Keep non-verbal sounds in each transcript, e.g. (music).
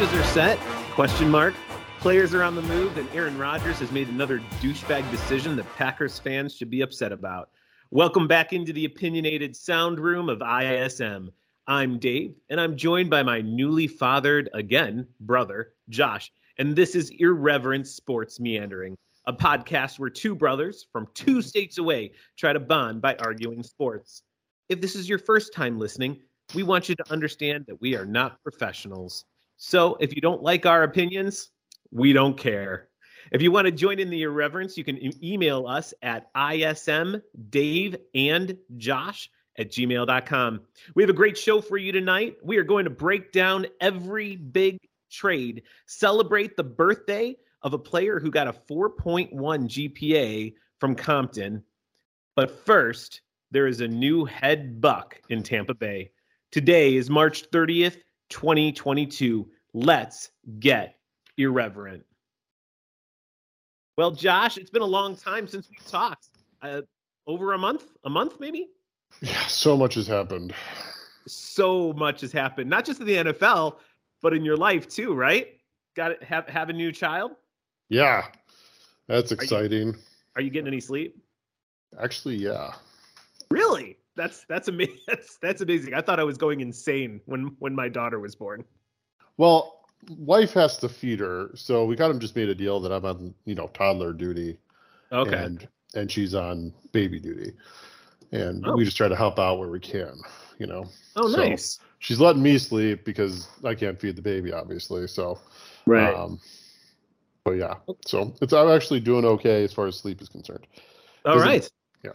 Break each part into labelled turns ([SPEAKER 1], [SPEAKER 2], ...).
[SPEAKER 1] Are set? Question mark. Players are on the move, and Aaron Rodgers has made another douchebag decision that Packers fans should be upset about. Welcome back into the opinionated sound room of ISM. I'm Dave, and I'm joined by my newly fathered, again, brother, Josh. And this is Irreverent Sports Meandering, a podcast where two brothers from two states away try to bond by arguing sports. If this is your first time listening, we want you to understand that we are not professionals. So if you don't like our opinions, we don't care. If you want to join in the irreverence, you can email us at ismdaveandjosh at gmail.com. We have a great show for you tonight. We are going to break down every big trade, celebrate the birthday of a player who got a 4.1 GPA from Compton. But first, there is a new head buck in Tampa Bay. Today is March 30th, 2022. Let's get irreverent. Well, Josh, it's been a long time since we talked. Uh, over a month, a month maybe.
[SPEAKER 2] Yeah, so much has happened.
[SPEAKER 1] So much has happened, not just in the NFL, but in your life too, right? Got to have have a new child.
[SPEAKER 2] Yeah, that's exciting.
[SPEAKER 1] Are you, are you getting any sleep?
[SPEAKER 2] Actually, yeah.
[SPEAKER 1] Really? That's that's amazing. (laughs) That's that's amazing. I thought I was going insane when when my daughter was born.
[SPEAKER 2] Well, wife has to feed her, so we kind of just made a deal that I'm on, you know, toddler duty.
[SPEAKER 1] Okay.
[SPEAKER 2] And and she's on baby duty, and
[SPEAKER 1] Oh.
[SPEAKER 2] we just try to help out where we can, you know.
[SPEAKER 1] Oh,
[SPEAKER 2] So,
[SPEAKER 1] nice.
[SPEAKER 2] She's letting me sleep because I can't feed the baby, obviously. So,
[SPEAKER 1] Right.
[SPEAKER 2] um, but yeah, so it's I'm actually doing okay as far as sleep is concerned.
[SPEAKER 1] All right.
[SPEAKER 2] doesn't- yeah.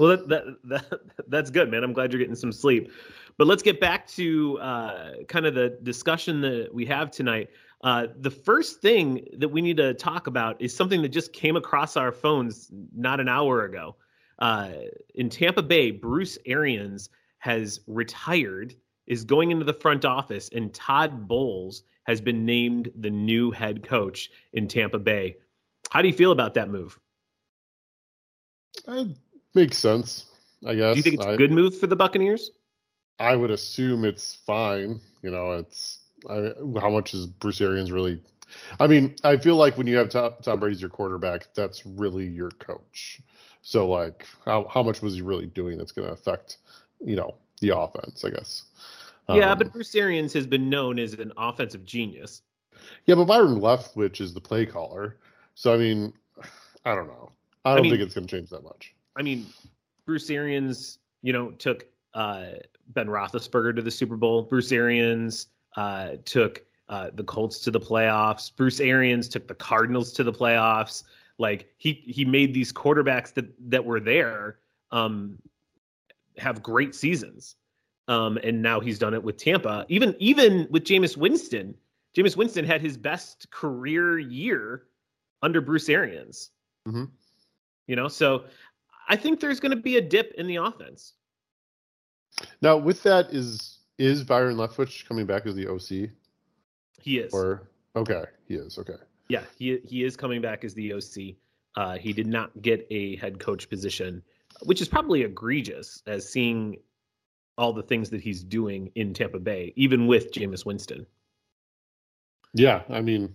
[SPEAKER 1] Well, that, that, (laughs) that that's good, man. I'm glad you're getting some sleep. But let's get back to uh, kind of the discussion that we have tonight. Uh, the first thing that we need to talk about is something that just came across our phones not an hour ago. Uh, in Tampa Bay, Bruce Arians has retired, is going into the front office, and Todd Bowles has been named the new head coach in Tampa Bay. How do you feel about that move?
[SPEAKER 2] It makes sense, I guess.
[SPEAKER 1] Do you think it's
[SPEAKER 2] I-
[SPEAKER 1] a good move for the Buccaneers?
[SPEAKER 2] I would assume it's fine. You know, it's I, how much is Bruce Arians really? I mean, I feel like when you have Tom, Tom Brady's your quarterback, that's really your coach. So, like, how how much was he really doing that's going to affect, you know, the offense? I guess.
[SPEAKER 1] Yeah,
[SPEAKER 2] Um,
[SPEAKER 1] but Bruce Arians has been known as an offensive genius.
[SPEAKER 2] yeah, but Byron Leftwich is the play caller. So, I mean, I don't know. I don't
[SPEAKER 1] mean-
[SPEAKER 2] think it's going to change that much.
[SPEAKER 1] I mean, Bruce Arians, you know, took uh, Ben Roethlisberger to the Super Bowl. Bruce Arians uh, took uh, the Colts to the playoffs. Bruce Arians took the Cardinals to the playoffs. Like he he made these quarterbacks that that were there um, have great seasons. Um, and now he's done it with Tampa. Even even with Jameis Winston, Jameis Winston had his best career year under Bruce Arians.
[SPEAKER 2] Mhm.
[SPEAKER 1] You know, so I think there's going to be a dip in the offense.
[SPEAKER 2] Now, with that, is is Byron Leftwich coming back as the OC?
[SPEAKER 1] He is.
[SPEAKER 2] Or okay, he is okay.
[SPEAKER 1] yeah, he he is coming back as the OC. Uh, he did not get a head coach position, which is probably egregious as seeing all the things that he's doing in Tampa Bay, even with Jameis Winston.
[SPEAKER 2] Yeah, I mean,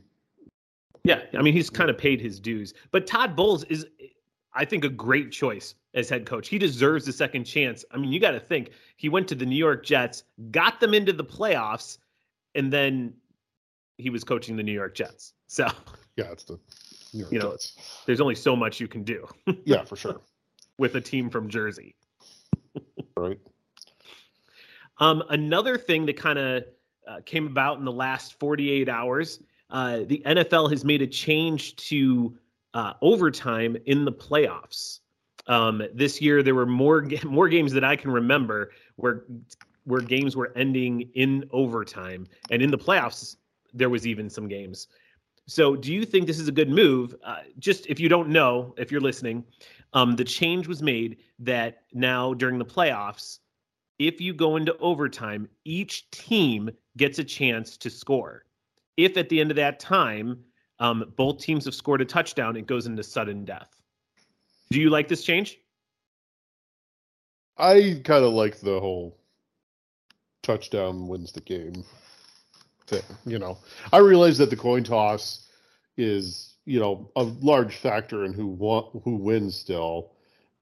[SPEAKER 1] Yeah, I mean he's kind of paid his dues, but Todd Bowles is, I think, a great choice as head coach. He deserves a second chance. I mean, you got to think he went to the New York Jets, got them into the playoffs, and then he was coaching the New York Jets. So
[SPEAKER 2] yeah, it's the New York
[SPEAKER 1] You know,
[SPEAKER 2] Jets.
[SPEAKER 1] there's only so much you can do (laughs)
[SPEAKER 2] yeah, for sure. (laughs)
[SPEAKER 1] with a team from Jersey. (laughs)
[SPEAKER 2] Right.
[SPEAKER 1] Um, another thing that kind of uh, came about in the last 48 hours, uh, the NFL has made a change to uh, overtime in the playoffs. Um, this year, there were more (laughs) more games that I can remember where where games were ending in overtime, and in the playoffs, there was even some games. So, do you think this is a good move? Uh, just if you don't know, if you're listening, um, the change was made that now during the playoffs, if you go into overtime, each team gets a chance to score. If at the end of that time, um, both teams have scored a touchdown, it goes into sudden death. Do you like this change?
[SPEAKER 2] I kind of like the whole touchdown wins the game. thing. You know, I realize that the coin toss is you know a large factor in who wa- who wins still,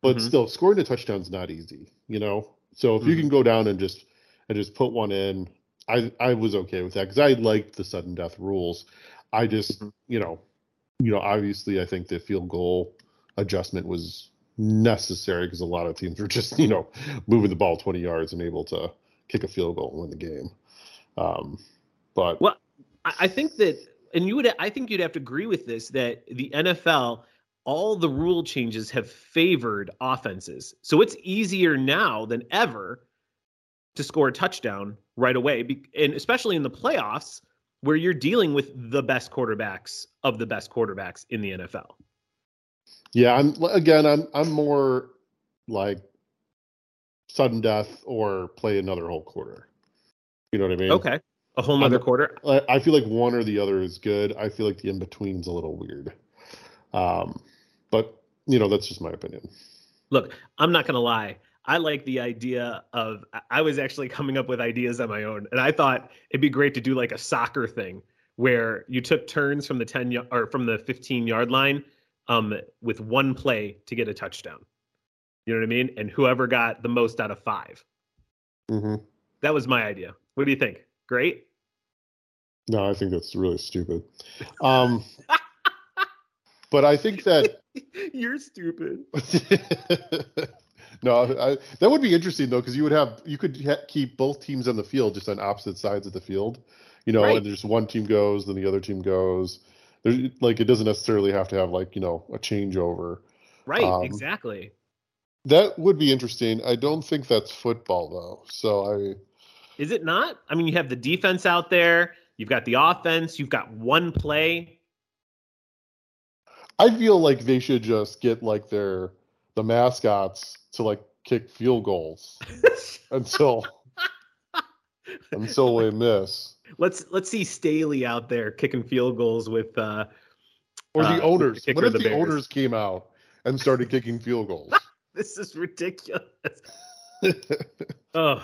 [SPEAKER 2] but
[SPEAKER 1] Mhm.
[SPEAKER 2] still scoring a touchdown is not easy. You know, so if you
[SPEAKER 1] Mhm.
[SPEAKER 2] can go down and just and just put one in, I I was okay with that because I liked the sudden death rules. I just
[SPEAKER 1] Mhm.
[SPEAKER 2] you know you know obviously I think the field goal adjustment was necessary because a lot of teams were just you know moving the ball 20 yards and able to kick a field goal and win the game. Um, but
[SPEAKER 1] Well, I I think that, and you would, I think you'd have to agree with this that the NFL, all the rule changes have favored offenses. So it's easier now than ever to score a touchdown right away, and especially in the playoffs where you're dealing with the best quarterbacks of the best quarterbacks in the NFL.
[SPEAKER 2] yeah, I'm again I'm I'm more like sudden death or play another whole quarter. You know what I mean?
[SPEAKER 1] Okay, a whole nother quarter.
[SPEAKER 2] I, feel like one or the other is good. I feel like the in between's a little weird. Um, but you know that's just my opinion.
[SPEAKER 1] Look, I'm not going to lie. I like the idea of, I- was actually coming up with ideas on my own. And I thought it'd be great to do like a soccer thing where you took turns from the 10 y- or from the 15 yard line um, with one play to get a touchdown. You know what I mean? And whoever got the most out of five.
[SPEAKER 2] hmm
[SPEAKER 1] That was my idea. What do you think? Great.
[SPEAKER 2] No, I think that's really stupid. Um, (laughs) but I think that (laughs)
[SPEAKER 1] You're stupid. (laughs)
[SPEAKER 2] no, I, that would be interesting though, because you would have you could ha- keep both teams on the field just on opposite sides of the field, you know,
[SPEAKER 1] Right.
[SPEAKER 2] and just one team goes, then the other team goes. There's like it doesn't necessarily have to have like you know a changeover.
[SPEAKER 1] Right.
[SPEAKER 2] Um,
[SPEAKER 1] exactly.
[SPEAKER 2] That would be interesting. I don't think that's football though, so I
[SPEAKER 1] Is it not? I mean, you have the defense out there, you've got the offense, you've got one play.
[SPEAKER 2] I feel like they should just get like their the mascots to like kick field goals (laughs) until until they miss.
[SPEAKER 1] let's let's see Staley out there kicking field goals with uh
[SPEAKER 2] Or
[SPEAKER 1] Uh,
[SPEAKER 2] the owners.
[SPEAKER 1] kicker
[SPEAKER 2] What if the,
[SPEAKER 1] the
[SPEAKER 2] owners came out and started kicking field goals? (laughs)
[SPEAKER 1] this is ridiculous. (laughs) oh,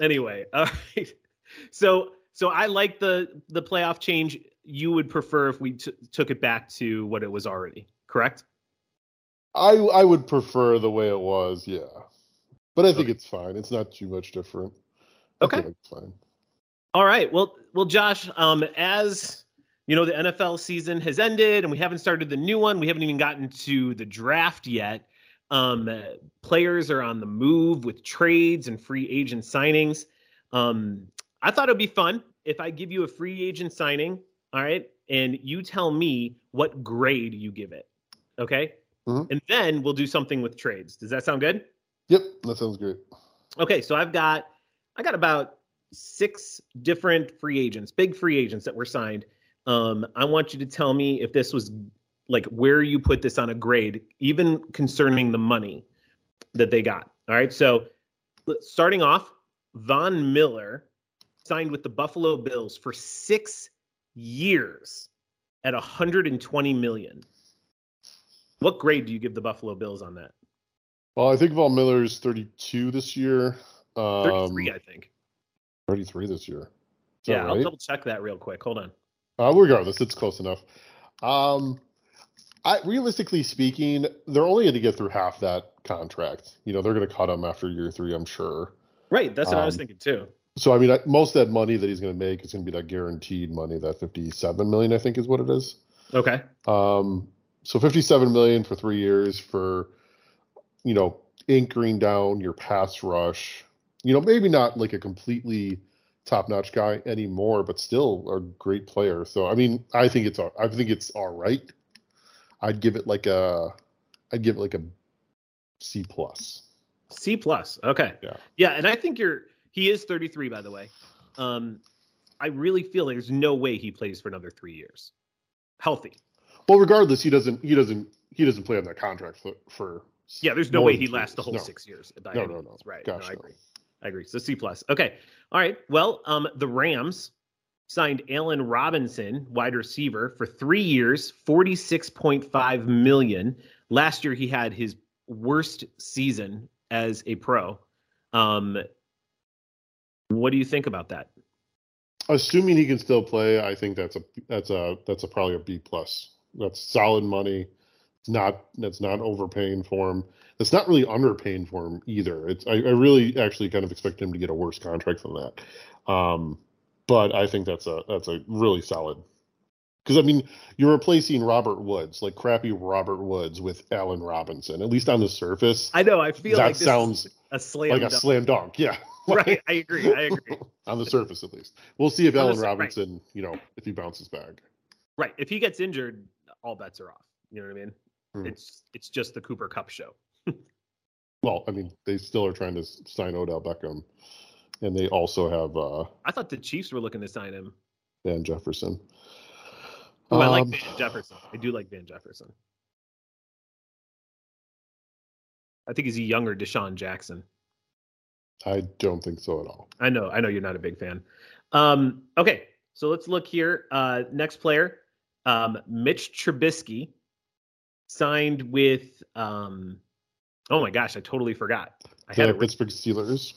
[SPEAKER 1] anyway, all right. So so I like the the playoff change. You would prefer if we t- took it back to what it was already, correct?
[SPEAKER 2] I I would prefer the way it was, yeah. But I think
[SPEAKER 1] Okay.
[SPEAKER 2] it's fine. It's not too much different.
[SPEAKER 1] Okay.
[SPEAKER 2] I like it's fine.
[SPEAKER 1] All right. Well, well, Josh, um, as you know, the NFL season has ended, and we haven't started the new one. We haven't even gotten to the draft yet. Um, players are on the move with trades and free agent signings. Um, I thought it'd be fun if I give you a free agent signing, all right, and you tell me what grade you give it, okay?
[SPEAKER 2] Mhm.
[SPEAKER 1] And then we'll do something with trades. Does that sound good?
[SPEAKER 2] Yep, that sounds great.
[SPEAKER 1] Okay, so I've got I got about six different free agents, big free agents that were signed. Um, I want you to tell me if this was like where you put this on a grade, even concerning the money that they got. All right, so starting off, Von Miller signed with the Buffalo Bills for six years at 120 million. What grade do you give the Buffalo Bills on that?
[SPEAKER 2] Well, I think Von Miller's 32 this year. Um,
[SPEAKER 1] 33, I think.
[SPEAKER 2] 33 this year. Is
[SPEAKER 1] Yeah, I'll double check that real quick. Hold on.
[SPEAKER 2] Uh, regardless, it's close enough. Um, I realistically speaking, they're only going to get through half that contract. You know, they're going to cut him after year three, I'm sure.
[SPEAKER 1] Right, that's what I was
[SPEAKER 2] Um,
[SPEAKER 1] thinking too.
[SPEAKER 2] So, I mean, I, most of that money that he's going to make is going to be that guaranteed money. That 57 million, I think, is what it is.
[SPEAKER 1] Okay.
[SPEAKER 2] Um, so 57 million for three years for, you know, anchoring down your pass rush. You know, maybe not like a completely top-notch guy anymore, but still a great player. So, I mean, I think it's all- I think it's all right. I'd give it like a, I'd give it like a C plus.
[SPEAKER 1] C plus. Okay.
[SPEAKER 2] Yeah.
[SPEAKER 1] Yeah, and I think you're he is 33 by the way. Um I really feel like there's no way he plays for another 3 years. Healthy.
[SPEAKER 2] Well, regardless, he doesn't, he doesn't, he doesn't play on that contract for. for
[SPEAKER 1] Yeah, there's no way he
[SPEAKER 2] three
[SPEAKER 1] lasts the whole
[SPEAKER 2] No.
[SPEAKER 1] 6 years. by
[SPEAKER 2] No,
[SPEAKER 1] any
[SPEAKER 2] no, no.
[SPEAKER 1] Right.
[SPEAKER 2] Gosh,
[SPEAKER 1] no, I
[SPEAKER 2] no.
[SPEAKER 1] agree. I agree. So C plus. Okay. All right. Well, um the Rams signed Allen Robinson, wide receiver, for 3 years, 46.5 million. Last year he had his worst season as a pro. Um what do you think about that?
[SPEAKER 2] Assuming he can still play, I think that's a that's a that's a probably a B plus. That's solid money. It's not that's not overpaying for him. It's not really underpaying for him either. It's I, I really actually kind of expect him to get a worse contract than that. Um, but I think that's a that's a really solid because I mean you're replacing Robert Woods, like crappy Robert Woods, with Allen Robinson. At least on the surface,
[SPEAKER 1] I know. I feel
[SPEAKER 2] that
[SPEAKER 1] like this
[SPEAKER 2] sounds
[SPEAKER 1] a slam
[SPEAKER 2] like a
[SPEAKER 1] dunk.
[SPEAKER 2] slam dunk. Yeah, (laughs)
[SPEAKER 1] Right. I agree. I agree. (laughs)
[SPEAKER 2] on the surface at least. We'll see if
[SPEAKER 1] On
[SPEAKER 2] Allen
[SPEAKER 1] sur- right.
[SPEAKER 2] Robinson, you know, if he bounces back.
[SPEAKER 1] Right. If he gets injured, all bets are off. You know what I mean?
[SPEAKER 2] Hmm.
[SPEAKER 1] It's it's just the Cooper Kupp show. (laughs)
[SPEAKER 2] Well, I mean, they still are trying to sign Odell Beckham, and they also have uh,
[SPEAKER 1] I thought the Chiefs were looking to sign him.
[SPEAKER 2] Van Jefferson.
[SPEAKER 1] Oh, I like
[SPEAKER 2] Um,
[SPEAKER 1] Van Jefferson. I do like Van Jefferson. I think he's a younger DeSean Jackson.
[SPEAKER 2] I don't think so at all.
[SPEAKER 1] I know, I know you're not a big fan. Um, okay, so let's look here. Uh, next player, um, Mitch Trubisky signed with. Um, oh my gosh, I totally forgot. I had
[SPEAKER 2] The
[SPEAKER 1] it. written-
[SPEAKER 2] Pittsburgh Steelers.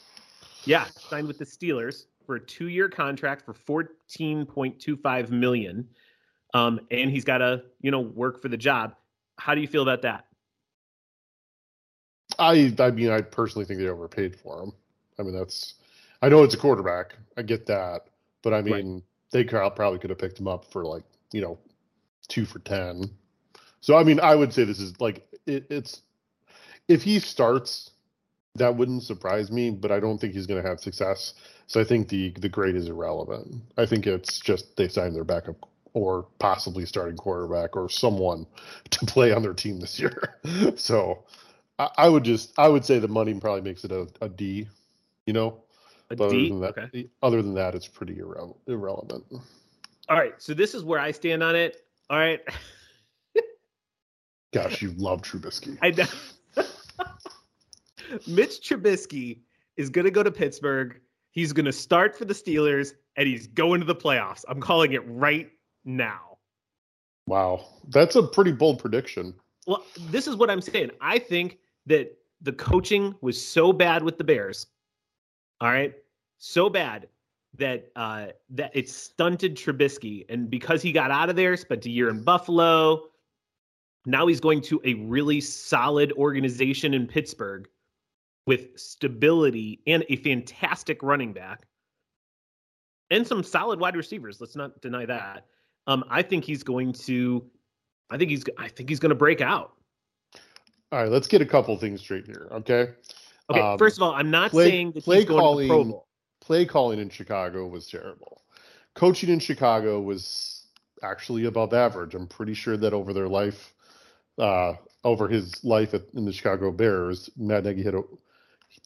[SPEAKER 1] Yeah, signed with the Steelers for a two-year contract for fourteen point two five million, um, and he's got to you know work for the job. How do you feel about that?
[SPEAKER 2] I I mean, I personally think they overpaid for him. I mean, that's I know it's a quarterback. I get that, but I mean, they probably could have picked him up for like you know two for ten. So I mean, I would say this is like it, it's if he starts, that wouldn't surprise me. But I don't think he's going to have success. So I think the the grade is irrelevant. I think it's just they signed their backup or possibly starting quarterback or someone (laughs) to play on their team this year. (laughs) so I, I would just I would say the money probably makes it a, a D. You know,
[SPEAKER 1] A
[SPEAKER 2] but other than that,
[SPEAKER 1] Okay.
[SPEAKER 2] other than that, it's pretty irre- irrelevant.
[SPEAKER 1] All right. So this is where I stand on it. All right. (laughs)
[SPEAKER 2] Gosh, you love Trubisky.
[SPEAKER 1] I know. (laughs) Mitch Trubisky is going to go to Pittsburgh. He's going to start for the Steelers and he's going to the playoffs. I'm calling it right now.
[SPEAKER 2] Wow, that's a pretty bold prediction.
[SPEAKER 1] Well, this is what I'm saying. I think that the coaching was so bad with the Bears. All right. So bad that uh that it stunted Trubisky. And because he got out of there, spent a year in Buffalo. Now he's going to a really solid organization in Pittsburgh with stability and a fantastic running back and some solid wide receivers. Let's not deny that. Um, I think he's going to I think he's I think he's going to break out.
[SPEAKER 2] All right, let's get a couple things straight here. Okay.
[SPEAKER 1] Okay,
[SPEAKER 2] Um,
[SPEAKER 1] first of all, I'm not
[SPEAKER 2] play-
[SPEAKER 1] saying that
[SPEAKER 2] play
[SPEAKER 1] he's going to the Pro Bowl.
[SPEAKER 2] Play calling in Chicago was terrible. Coaching in Chicago was actually above average. I'm pretty sure that over their life, uh, over his life at, in the Chicago Bears, Matt Nagy had a.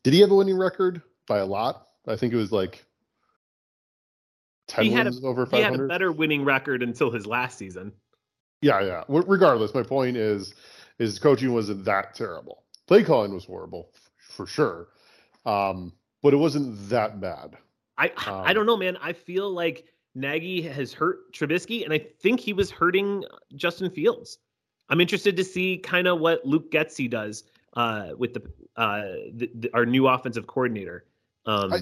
[SPEAKER 2] Did he have a winning record by a lot? I think it was like ten
[SPEAKER 1] He had a-
[SPEAKER 2] wins over
[SPEAKER 1] He had a better winning record until his last season.
[SPEAKER 2] Yeah, yeah. W- Regardless, my point is, his coaching wasn't that terrible. Play calling was horrible for sure, um, but it wasn't that bad.
[SPEAKER 1] I I
[SPEAKER 2] Um,
[SPEAKER 1] don't know, man. I feel like Nagy has hurt Trubisky, and I think he was hurting Justin Fields. I'm interested to see kind of what Luke Getsy does uh, with the, uh, the, the our new offensive coordinator um,
[SPEAKER 2] I-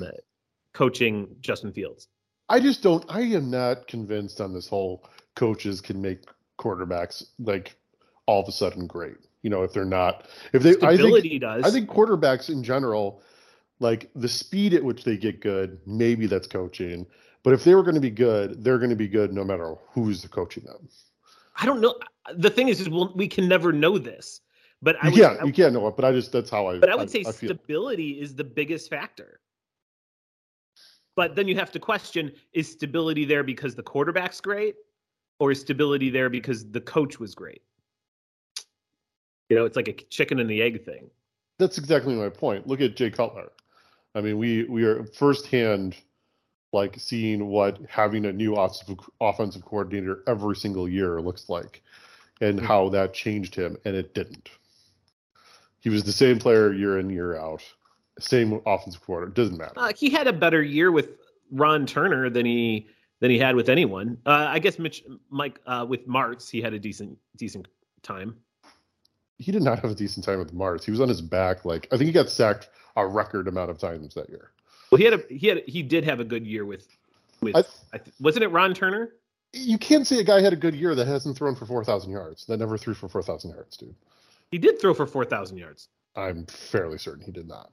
[SPEAKER 1] coaching Justin Fields.
[SPEAKER 2] I just don't. I am not convinced on this whole coaches can make quarterbacks like all of a sudden great. You know, if they're not, if they, I think,
[SPEAKER 1] does.
[SPEAKER 2] I think quarterbacks in general, like the speed at which they get good, maybe that's coaching. But if they were going to be good, they're going to be good no matter who's coaching them.
[SPEAKER 1] I don't know. The thing is, is we'll, we can never know this. But I would, I-
[SPEAKER 2] you can't know it. But I just that's how I.
[SPEAKER 1] But I would say
[SPEAKER 2] I
[SPEAKER 1] stability is the biggest factor. But then you have to question is stability there because the quarterback's great or is stability there because the coach was great? You know, it's like a chicken and the egg thing.
[SPEAKER 2] That's exactly my point. Look at Jay Cutler. I mean, we we are firsthand like seeing what having a new offensive offensive coordinator every single year looks like, and
[SPEAKER 1] Mhm.
[SPEAKER 2] how that changed him, and it didn't. He was the same player year in year out, same offensive coordinator. Doesn't matter.
[SPEAKER 1] Uh, he had a better year with Ron Turner than he than he had with anyone. Uh, I guess Mitch Mike uh, with Martz, he had a decent decent time.
[SPEAKER 2] he did not have a decent time with Martz. He was on his back. Like I think he got sacked a record amount of times that year.
[SPEAKER 1] Well, he had a he had he did have a good year with With,
[SPEAKER 2] I-
[SPEAKER 1] I th- wasn't it Ron Turner?
[SPEAKER 2] You can't say a guy had a good year that hasn't thrown for 4,000 yards. That never threw for 4,000 yards, dude.
[SPEAKER 1] He did throw for four thousand yards.
[SPEAKER 2] I'm fairly certain he did not.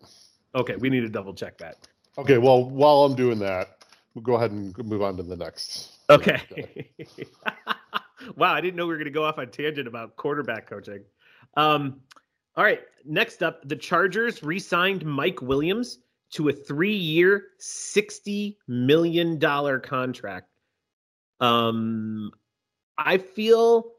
[SPEAKER 1] Okay, we need to double check that.
[SPEAKER 2] Okay, well, while I'm doing that, we'll go ahead and move on to the next.
[SPEAKER 1] Okay. (laughs) wow, I didn't know we were going to go off on tangent about quarterback coaching. Um, all right, next up, the Chargers re-signed Mike Williams to a three-year, sixty million dollar contract. Um, I feel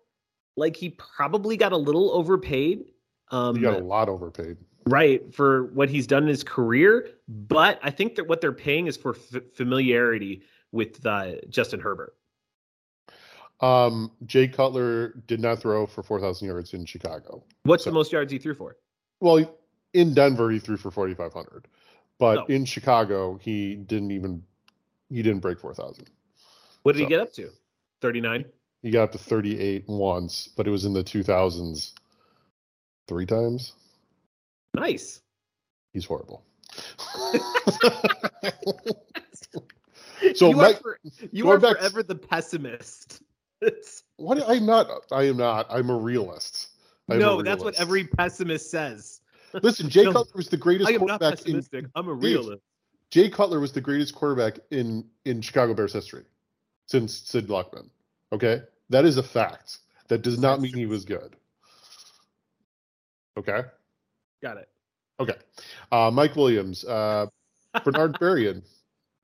[SPEAKER 1] like he probably got a little overpaid. Um,
[SPEAKER 2] He got a lot overpaid.
[SPEAKER 1] right for what he's done in his career, but I think that what they're paying is for f- familiarity with uh, Justin Herbert.
[SPEAKER 2] Um, Jay Cutler did not throw for 4,000 yards in Chicago.
[SPEAKER 1] What's
[SPEAKER 2] So-
[SPEAKER 1] the most yards he threw for?
[SPEAKER 2] Well, in Denver, he threw for 4,500, but
[SPEAKER 1] Oh.
[SPEAKER 2] in Chicago, he didn't even he didn't break 4,000.
[SPEAKER 1] What did he get up to? 39?
[SPEAKER 2] He got up to 38 once, but it was in the 2000s three times.
[SPEAKER 1] Nice.
[SPEAKER 2] He's horrible. (laughs) (laughs) So
[SPEAKER 1] you
[SPEAKER 2] Mike-
[SPEAKER 1] are, for, you are
[SPEAKER 2] back-
[SPEAKER 1] forever the pessimist. It's-
[SPEAKER 2] what? I'm not. I am not. I'm a realist. I'm a
[SPEAKER 1] no, that's what every pessimist says.
[SPEAKER 2] Listen, Jay (laughs)
[SPEAKER 1] No,
[SPEAKER 2] Cutler was the greatest
[SPEAKER 1] I am not
[SPEAKER 2] quarterback in.
[SPEAKER 1] I'm a realist.
[SPEAKER 2] Jay Cutler was the greatest quarterback in in Chicago Bears history since Sid Luckman. Okay, that is a fact. That does not mean he was good. Okay.
[SPEAKER 1] Got it.
[SPEAKER 2] Okay. Uh, Mike Williams, uh, Bernard Berrian.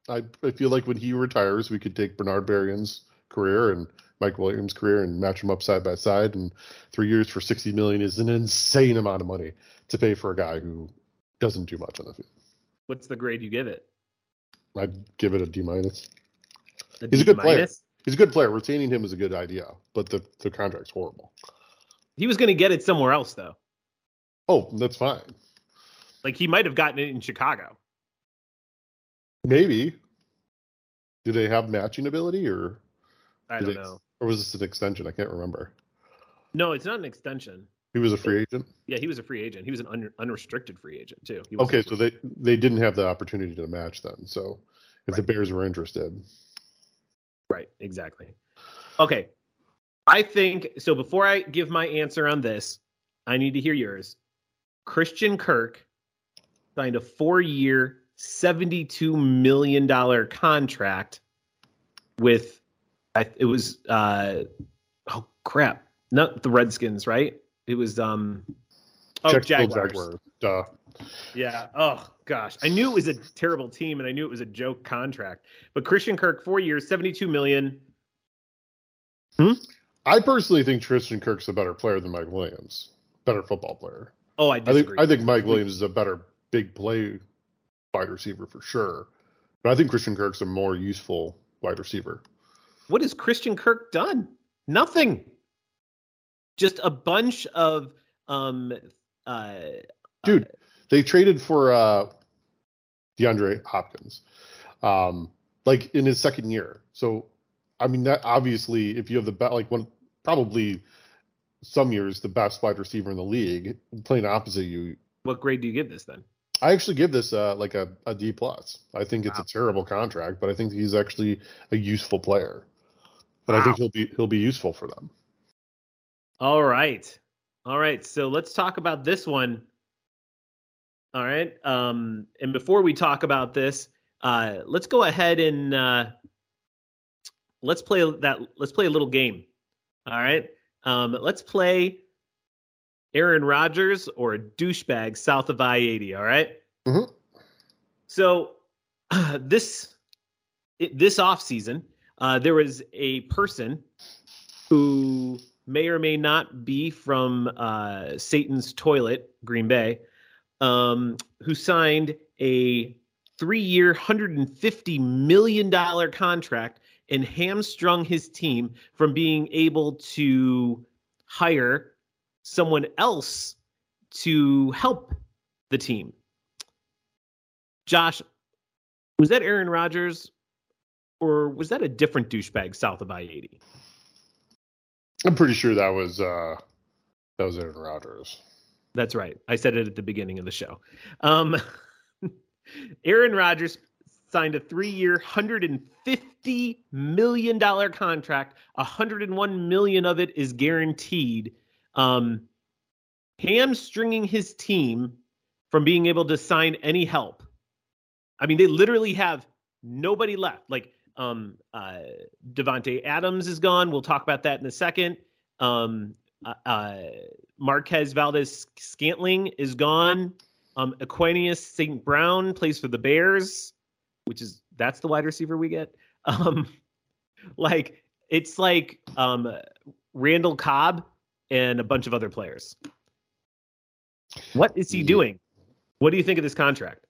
[SPEAKER 2] I, I feel like when he retires, we could take Bernard Berrian's career and Mike Williams' career and match them up side by side. And three years for sixty million is an insane amount of money to pay for a guy who doesn't do much on the field.
[SPEAKER 1] What's the grade you give it?
[SPEAKER 2] I'd give it a D minus. He's a good player. He's a good player. Retaining him is a good idea, but the the contract's horrible.
[SPEAKER 1] He was going to get it somewhere else, though.
[SPEAKER 2] Oh, that's fine.
[SPEAKER 1] Like he might have gotten it in Chicago.
[SPEAKER 2] Maybe. Do they have matching ability, or
[SPEAKER 1] I
[SPEAKER 2] do
[SPEAKER 1] don't
[SPEAKER 2] they-
[SPEAKER 1] know.
[SPEAKER 2] Or was this an extension? I can't remember.
[SPEAKER 1] No, it's not an extension.
[SPEAKER 2] He was a free agent.
[SPEAKER 1] Yeah, he was a free agent. He was an un- unrestricted free agent too. He
[SPEAKER 2] Okay, so they they didn't have the opportunity to match then. So if the Bears were interested,
[SPEAKER 1] right, exactly. Okay, I think so. Before I give my answer on this, I need to hear yours. Christian Kirk signed a four-year, seventy-two million dollar contract with. I, it was. uh Oh crap! Not the Redskins, right? It was. um Oh,
[SPEAKER 2] Jacksonville
[SPEAKER 1] Jaguars.
[SPEAKER 2] Duh.
[SPEAKER 1] Yeah. Oh gosh, I knew it was a terrible team, and I knew it was a joke contract. But Christian Kirk, four years, seventy-two million. Hmm.
[SPEAKER 2] I personally think Tristan Kirk's a better player than Mike Williams. Better football player.
[SPEAKER 1] Oh, I
[SPEAKER 2] I think. I think Mike Williams is a better big play wide receiver for sure. But I think Christian Kirk's a more useful wide receiver.
[SPEAKER 1] What has Christian Kirk done? Nothing. Just a bunch of um uh
[SPEAKER 2] Dude,
[SPEAKER 1] uh,
[SPEAKER 2] They traded for uh DeAndre Hopkins. Um like in his second year. So I mean that obviously if you have the bet like one probably some years the best wide receiver in the league playing opposite you
[SPEAKER 1] what grade do you give this then?
[SPEAKER 2] I actually give this uh, like a, a D plus. I think it's
[SPEAKER 1] Wow.
[SPEAKER 2] a terrible contract, but I think he's actually a useful player, and I think he'll be he'll be useful for them.
[SPEAKER 1] All right. All right. So let's talk about this one. All right. Um, and before we talk about this, uh, let's go ahead and uh, let's play that. Let's play a little game. All right. Um, let's play Aaron Rodgers or a douchebag south of I eighty. All right?
[SPEAKER 2] mm-hmm.
[SPEAKER 1] So (clears throat) this it, this off season, uh, there was a person who may or may not be from uh, Satan's toilet, Green Bay, um, who signed a hundred and fifty million dollar contract and hamstrung his team from being able to hire someone else to help the team. Josh, was that Aaron Rodgers or was that a different douchebag south of I 80?
[SPEAKER 2] I'm pretty sure that was uh that was Aaron Rodgers.
[SPEAKER 1] That's right. I said it at the beginning of the show. Um, (laughs) Aaron Rodgers signed a three-year, hundred and fifty million dollar contract. hundred and one million of it is guaranteed. Um, hamstringing his team from being able to sign any help. I mean, they literally have nobody left. Like um, uh, Davante Adams is gone. We'll talk about that in a second. Um, uh, uh, Marquez Valdes Scantling is gone. Um, Equanimeous St. Brown plays for the Bears, which is that's the wide receiver we get. (laughs) Um, like it's like um, Randall Cobb and a bunch of other players. What is he doing? What do you think of this contract?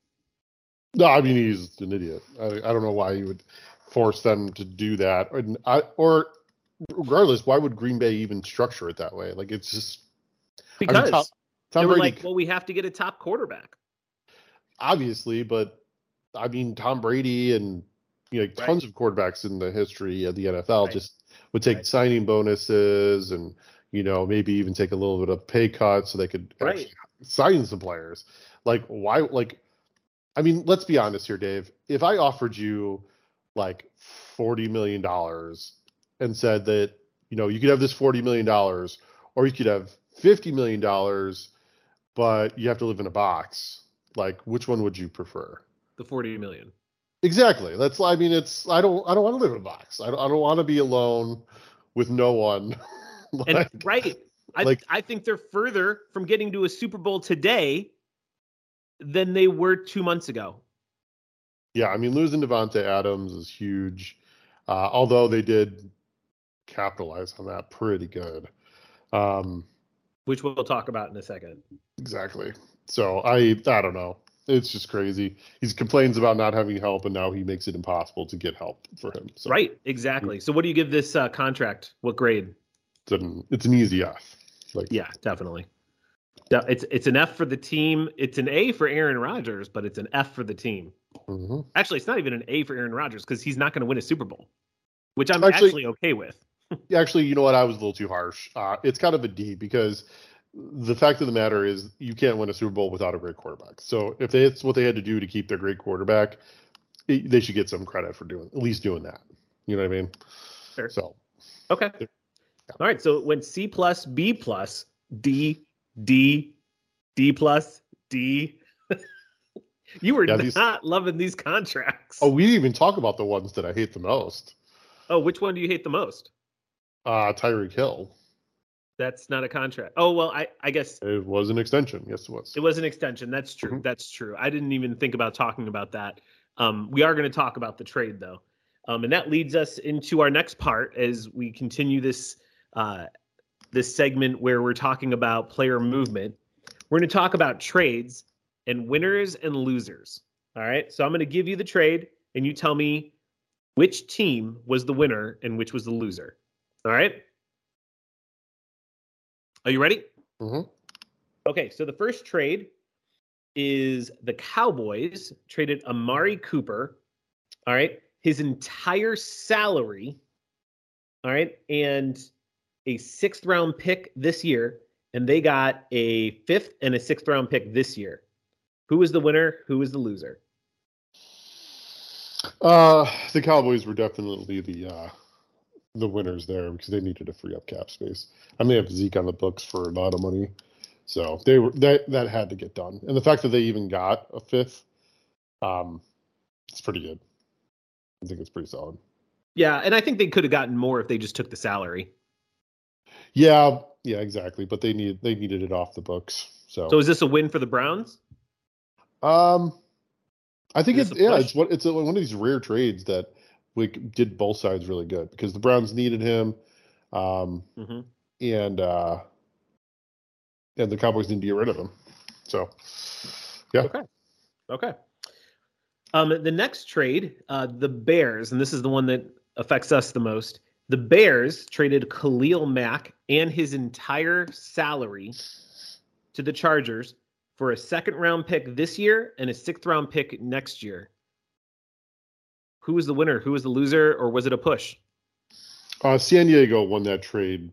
[SPEAKER 2] No, I mean he's an idiot. I, I don't know why he would force them to do that, or, I, or regardless, why would Green Bay even structure it that way? Like it's just
[SPEAKER 1] because I mean, Tom, Tom they were Brady, like, well, we have to get a top quarterback.
[SPEAKER 2] Obviously, but I mean, Tom Brady and you know tons right. of quarterbacks in the history of the NFL right. just would take right. signing bonuses and you know maybe even take a little bit of pay cut so they could sign some players. Like why? Like, I mean, let's be honest here, Dave. If I offered you like forty million dollars and said that you know you could have this forty million dollars, or you could have fifty million dollars, but you have to live in a box. Like, which one would you prefer?
[SPEAKER 1] The forty million.
[SPEAKER 2] Exactly. That's. I mean, it's. I don't. I don't want to live in a box. I don't. I don't want to be alone with no one. (laughs)
[SPEAKER 1] like, and right. I, like, I think they're further from getting to a Super Bowl today than they were two months ago.
[SPEAKER 2] Yeah, I mean, losing Davante Adams is huge. Uh, although they did capitalize on that pretty good. Um,
[SPEAKER 1] Which we'll talk about in a second.
[SPEAKER 2] Exactly. So I I don't know. It's just crazy. He complains about not having help, and now he makes it impossible to get help for him.
[SPEAKER 1] So, right. Exactly. So what do you give this uh, contract? What grade?
[SPEAKER 2] It's an it's an easy F.
[SPEAKER 1] Like yeah, definitely. It's it's an F for the team. It's an A for Aaron Rodgers, but it's an F for the team. Mm-hmm. Actually, it's not even an A for Aaron Rodgers because he's not going to win a Super Bowl, which I'm actually, actually okay with. (laughs)
[SPEAKER 2] actually, you know what? I was a little too harsh. Uh, it's kind of a D because the fact of the matter is you can't win a Super Bowl without a great quarterback. So if it's what they had to do to keep their great quarterback, it, they should get some credit for doing at least doing that. You know what I mean?
[SPEAKER 1] So okay. Yeah. All right. So it went C plus, B plus, D, D, D plus, D. you were yeah, these, not loving these contracts.
[SPEAKER 2] Oh, we didn't even talk about the ones that I hate the most.
[SPEAKER 1] Oh, which one do you hate the most?
[SPEAKER 2] Uh Tyreek Hill.
[SPEAKER 1] That's not a contract. Oh well, I I guess
[SPEAKER 2] it was an extension. Yes, it was.
[SPEAKER 1] It was an extension. That's true. Mm-hmm. That's true. I didn't even think about talking about that. Um, we are going to talk about the trade though, um, and that leads us into our next part as we continue this uh, this segment where we're talking about player movement. We're going to talk about trades and winners and losers. All right. So I'm going to give you the trade, and you tell me which team was the winner and which was the loser. All right. Are you ready?
[SPEAKER 2] Mm-hmm.
[SPEAKER 1] Okay, so the first trade is the Cowboys traded Amari Cooper. All right, his entire salary. All right, and a sixth round pick this year, and they got a fifth and a sixth round pick this year. Who was the winner? Who was the loser?
[SPEAKER 2] Uh, the Cowboys were definitely the uh, the winners there because they needed to free up cap space. I mean, they have Zeke on the books for a lot of money, so they were that that had to get done. And the fact that they even got a fifth, um, it's pretty good. I think it's pretty solid.
[SPEAKER 1] Yeah, and I think they could have gotten more if they just took the salary.
[SPEAKER 2] Yeah, yeah, exactly. But they need they needed it off the books. So,
[SPEAKER 1] so is this a win for the Browns?
[SPEAKER 2] Um, I think it's yeah, it's what it's a, one of these rare trades that we did both sides really good because the Browns needed him, um, mm-hmm. and uh, and the Cowboys need to get rid of him. So, yeah.
[SPEAKER 1] Okay. Okay. Um, the next trade, uh, the Bears, and this is the one that affects us the most. The Bears traded Khalil Mack and his entire salary to the Chargers for a second round pick this year and a sixth round pick next year who was the winner? Who was the loser, or was it a push?
[SPEAKER 2] Uh, San Diego won that trade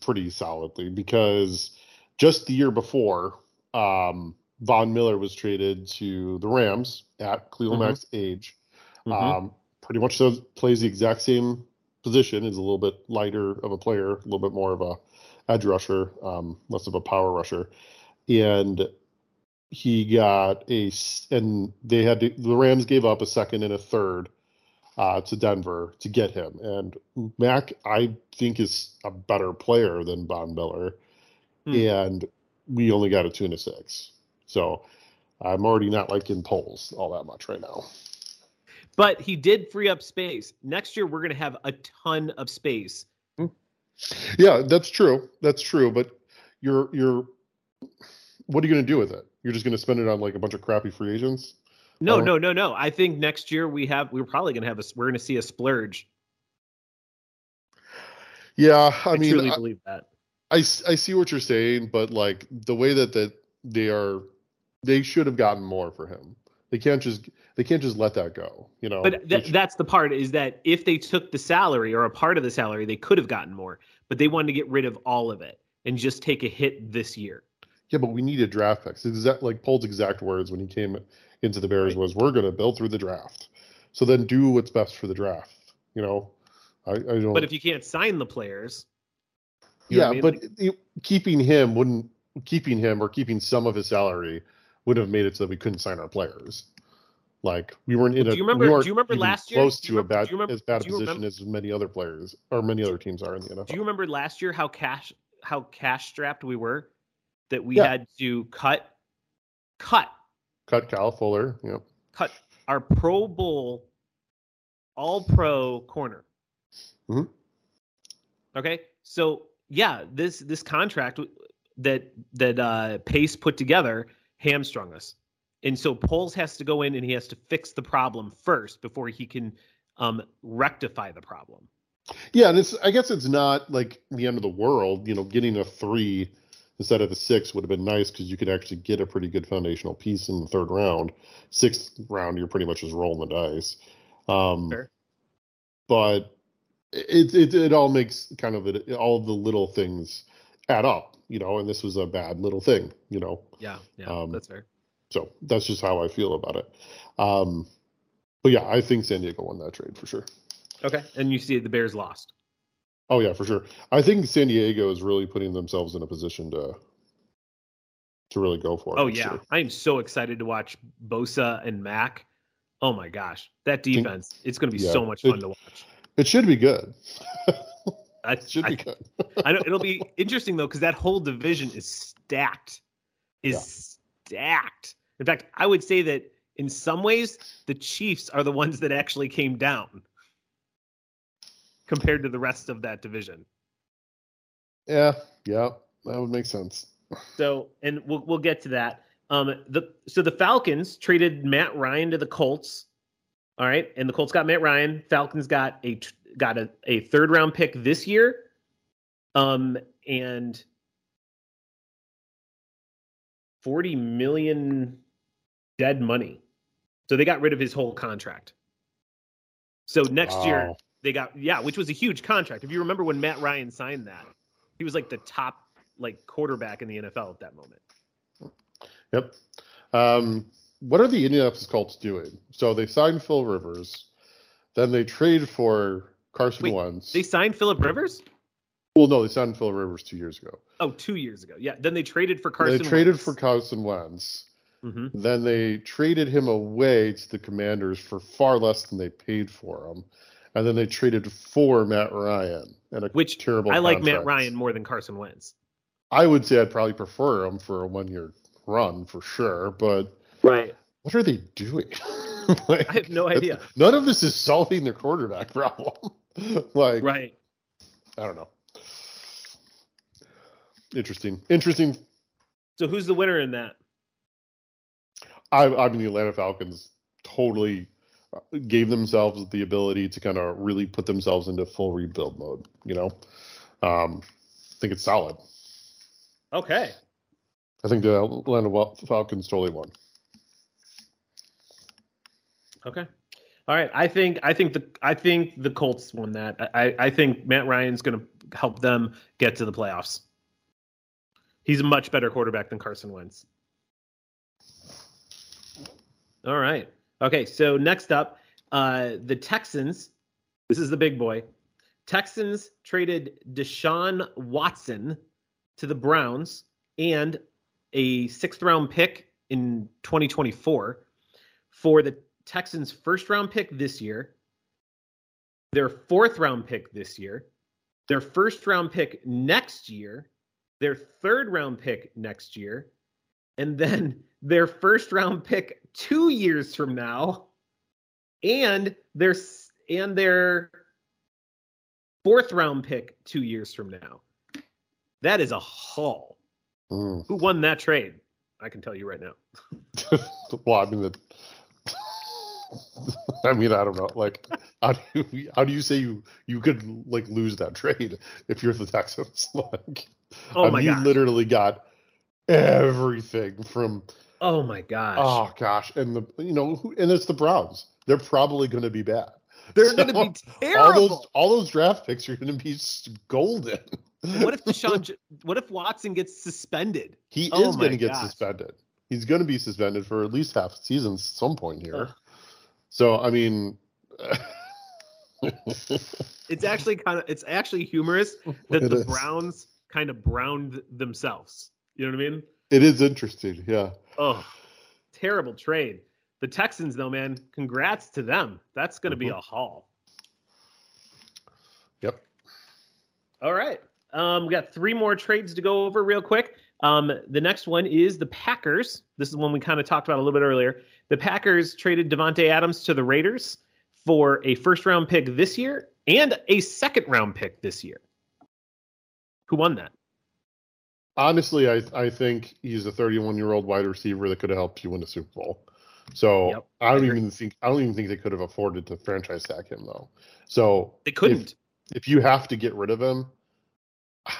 [SPEAKER 2] pretty solidly because just the year before, um, Von Miller was traded to the Rams at Khalil mm-hmm. Age. Mm-hmm. Um, pretty much does, plays the exact same position. Is a little bit lighter of a player, a little bit more of a edge rusher, um, less of a power rusher, and he got a and they had to, the Rams gave up a second and a third uh, to Denver to get him. And Mack, I think, is a better player than Von Miller, hmm. and we only got a two and a six. So I'm already not liking Poles all that much right now.
[SPEAKER 1] But he did free up space. Next year, we're going to have a ton of space.
[SPEAKER 2] Yeah, that's true. That's true. But you're you're what are you going to do with it? You're just going to spend it on like a bunch of crappy free agents?
[SPEAKER 1] No, no, no, no. I think next year we have we're probably going to have a we're going to see a splurge.
[SPEAKER 2] Yeah, I, I mean,
[SPEAKER 1] truly I, believe that.
[SPEAKER 2] I, I see what you're saying, but like the way that that they are, they should have gotten more for him. They can't just they can't just let that go, you know.
[SPEAKER 1] But th- which, that's the part is that if they took the salary or a part of the salary, they could have gotten more. But they wanted to get rid of all of it and just take a hit this year.
[SPEAKER 2] Yeah, but we needed draft picks. Exact like Poles' exact words when he came into the Bears was, "We're going to build through the draft." So then do what's best for the draft. You know, I, I don't.
[SPEAKER 1] But if you can't sign the players,
[SPEAKER 2] yeah, I mean? but keeping him wouldn't keeping him or keeping some of his salary would have made it so that we couldn't sign our players. Like we weren't in a.
[SPEAKER 1] Do you remember?
[SPEAKER 2] We
[SPEAKER 1] do you remember last year?
[SPEAKER 2] Close to
[SPEAKER 1] remember,
[SPEAKER 2] a bad remember, as bad a position remember, as many other players or many other teams are in the NFL.
[SPEAKER 1] Do you remember last year how cash how cash strapped we were? That we yeah. had to cut, cut,
[SPEAKER 2] cut Kyle Fuller. Yep.
[SPEAKER 1] Cut our Pro Bowl, All Pro corner.
[SPEAKER 2] Mm-hmm.
[SPEAKER 1] Okay, so yeah, this this contract that that uh, Pace put together hamstrung us. And so Poles has to go in and he has to fix the problem first before he can um, rectify the problem.
[SPEAKER 2] Yeah, and it's I guess it's not like the end of the world. You know, getting a three instead of a six would have been nice because you could actually get a pretty good foundational piece in the third round. Sixth round, you're pretty much just rolling the dice. Um, sure. But it, it it all makes kind of it, all of the little things add up, you know. And this was a bad little thing, you know.
[SPEAKER 1] Yeah, yeah, um, that's fair.
[SPEAKER 2] So that's just how I feel about it. Um, but yeah, I think San Diego won that trade for sure.
[SPEAKER 1] Okay, and you see the Bears lost.
[SPEAKER 2] Oh yeah, for sure. I think San Diego is really putting themselves in a position to to really go for it.
[SPEAKER 1] Oh yeah, I am so excited to watch Bosa and Mack. Oh my gosh, that defense! Think, it's going to be yeah, so much fun
[SPEAKER 2] it,
[SPEAKER 1] to watch.
[SPEAKER 2] It should be good. (laughs)
[SPEAKER 1] it should be good. I know it'll be (laughs) interesting though because that whole division is stacked. Is yeah. stacked. In fact, I would say that in some ways, the Chiefs are the ones that actually came down compared to the rest of that division.
[SPEAKER 2] Yeah, yeah, that would make sense.
[SPEAKER 1] So, and we'll we'll get to that. Um, the so the Falcons traded Matt Ryan to the Colts. All right, and the Colts got Matt Ryan. Falcons got a got a, a third round pick this year. Um, and 40 million dead money. So they got rid of his whole contract. So next wow. year they got yeah, which was a huge contract. If you remember when Matt Ryan signed that, he was like the top like quarterback in the NFL at that moment.
[SPEAKER 2] Yep. Um, what are the Indianapolis Colts doing? So they signed Phil Rivers, then they trade for Carson Wait, Wentz.
[SPEAKER 1] They signed Philip Rivers.
[SPEAKER 2] Well, no, they signed Phil Rivers two years ago.
[SPEAKER 1] Oh, two years ago. Yeah. Then they traded for Carson.
[SPEAKER 2] They traded Wentz. for Carson Wentz. Mm-hmm. Then they traded him away to the Commanders for far less than they paid for him, and then they traded for Matt Ryan and a
[SPEAKER 1] which
[SPEAKER 2] terrible.
[SPEAKER 1] I like Matt Ryan more than Carson Wentz.
[SPEAKER 2] I would say I'd probably prefer him for a one-year run for sure, but
[SPEAKER 1] right.
[SPEAKER 2] What are they doing?
[SPEAKER 1] like, (laughs) I have no idea.
[SPEAKER 2] None of this is solving their quarterback (laughs) problem. (laughs) like,
[SPEAKER 1] right?
[SPEAKER 2] I don't know. Interesting. Interesting.
[SPEAKER 1] So who's the winner in that?
[SPEAKER 2] I, I mean, the Atlanta Falcons totally gave themselves the ability to kind of really put themselves into full rebuild mode. You know, um, I think it's solid.
[SPEAKER 1] Okay.
[SPEAKER 2] I think the Atlanta Falcons totally won.
[SPEAKER 1] Okay. All right. I think I think the I think the Colts won that. I I think Matt Ryan's going to help them get to the playoffs. He's a much better quarterback than Carson Wentz. All right. Okay. So next up, Uh, the Texans, this is the big boy. Texans traded Deshaun Watson to the Browns and a sixth round pick in 2024 for the Texans' first round pick this year, their fourth round pick this year, their first round pick next year, their third round pick next year, and then their first round pick two years from now, and their and their fourth round pick two years from now. That is a haul.
[SPEAKER 2] Mm.
[SPEAKER 1] Who won that trade? I can tell you right now. (laughs)
[SPEAKER 2] well, I mean, the, (laughs) I mean, I don't know. Like, how do you, how do you say you you could like lose that trade if you're the Texans? (laughs) like,
[SPEAKER 1] Oh
[SPEAKER 2] I
[SPEAKER 1] my
[SPEAKER 2] mean, you literally got everything from
[SPEAKER 1] Oh my gosh.
[SPEAKER 2] oh gosh, and the you know, who- and it's the Browns. They're probably going to be bad.
[SPEAKER 1] They're going to be terrible. (laughs)
[SPEAKER 2] All those all those draft picks are going to be golden.
[SPEAKER 1] what if (laughs) Deshaun? What if Watson gets suspended?
[SPEAKER 2] He
[SPEAKER 1] Oh
[SPEAKER 2] is going to get suspended. He's going to be suspended for at least half a season at some point here.
[SPEAKER 1] Ugh.
[SPEAKER 2] So I mean, (laughs)
[SPEAKER 1] It's actually kind of. It's actually humorous that
[SPEAKER 2] It
[SPEAKER 1] the
[SPEAKER 2] is.
[SPEAKER 1] Browns kind of browned themselves. You know what I mean?
[SPEAKER 2] it is interesting. Yeah.
[SPEAKER 1] Oh, terrible trade. The Texans, though, man, congrats to them. That's going to be
[SPEAKER 2] Mhm.
[SPEAKER 1] a haul.
[SPEAKER 2] Yep.
[SPEAKER 1] All right. Um, we got three more trades to go over real quick. Um, the next one is the Packers. This is one we kind of talked about a little bit earlier. The Packers traded Davante Adams to the Raiders for a first round pick this year and a second round pick this year. Who won that?
[SPEAKER 2] Honestly, I I think he's a 31 year old wide receiver that could have helped you win a Super Bowl. So
[SPEAKER 1] Yep,
[SPEAKER 2] I don't
[SPEAKER 1] I
[SPEAKER 2] even think I don't even think they could have afforded to franchise tag him though. So
[SPEAKER 1] They couldn't.
[SPEAKER 2] if you have to get rid of him,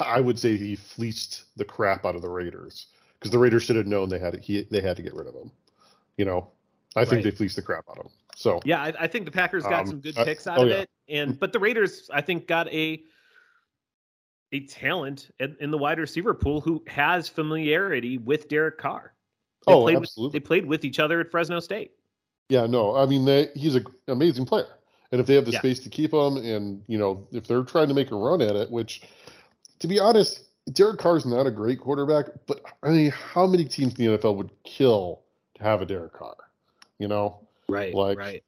[SPEAKER 2] I would say he fleeced the crap out of the Raiders because the Raiders should have known they had to, he they had to get rid of him. You know, I think
[SPEAKER 1] Right.
[SPEAKER 2] they fleeced the crap out of him. So
[SPEAKER 1] Yeah, I, I think the Packers got
[SPEAKER 2] Um,
[SPEAKER 1] some good
[SPEAKER 2] uh,
[SPEAKER 1] picks out
[SPEAKER 2] oh,
[SPEAKER 1] of
[SPEAKER 2] yeah.
[SPEAKER 1] it, and but the Raiders, I think, got a a talent in, in the wide receiver pool who has familiarity with Derek Carr. They
[SPEAKER 2] oh,
[SPEAKER 1] played
[SPEAKER 2] absolutely.
[SPEAKER 1] With, they played with each other at Fresno State.
[SPEAKER 2] Yeah, no, I mean they, he's an amazing player, and if they have the
[SPEAKER 1] Yeah.
[SPEAKER 2] space to keep him, and you know if they're trying to make a run at it, which, to be honest, Derek Carr's not a great quarterback, but I mean, how many teams in the NFL would kill to have a Derek Carr? You know,
[SPEAKER 1] Right.
[SPEAKER 2] Like-
[SPEAKER 1] right.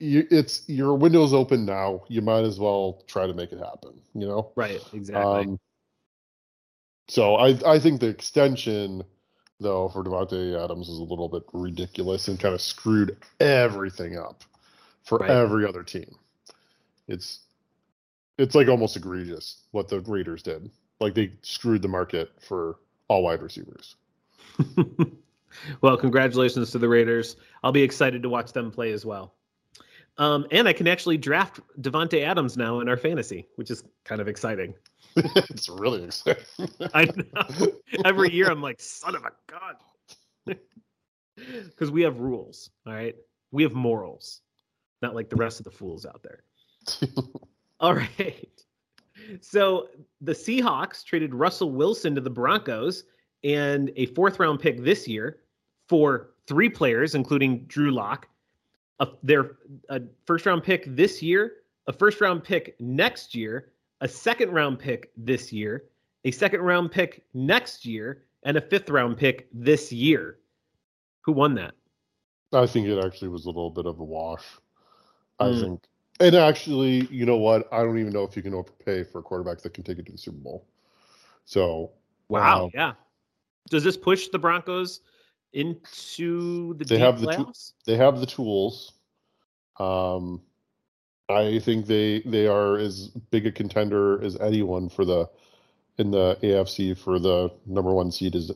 [SPEAKER 2] You, it's your window's open now. You might as well try to make it happen. You know,
[SPEAKER 1] Right. Exactly.
[SPEAKER 2] um, so I I think the extension though for Davante Adams is a little bit ridiculous and kind of screwed everything up for
[SPEAKER 1] Right.
[SPEAKER 2] every other team. It's it's like almost egregious what the Raiders did. Like they screwed the market for all wide receivers. (laughs)
[SPEAKER 1] well, congratulations to the Raiders. I'll be excited to watch them play as well. Um, and I can actually draft Davante Adams now in our fantasy, which is kind of exciting. (laughs)
[SPEAKER 2] it's really exciting. (laughs)
[SPEAKER 1] I know. Every year I'm like, son of a gun. (laughs) Because we have rules, all right? We have morals, not like the rest of the fools out there. All right. So the Seahawks traded Russell Wilson to the Broncos and a fourth round pick this year for three players, including Drew Lock. A, their a first round pick this year, a first round pick next year, a second round pick this year, a second round pick next year, and a fifth round pick this year. Who won that?
[SPEAKER 2] I think it actually was a little bit of a wash. I
[SPEAKER 1] Mm.
[SPEAKER 2] think, and actually, you know what? I don't even know if you can overpay for a quarterback that can take it to the Super Bowl. So
[SPEAKER 1] Wow.
[SPEAKER 2] Wow.
[SPEAKER 1] Yeah. Does this push the Broncos into the
[SPEAKER 2] They have the
[SPEAKER 1] playoffs?
[SPEAKER 2] they have the tools. Um, I think they they are as big a contender as anyone for the in the AFC for the number one seed is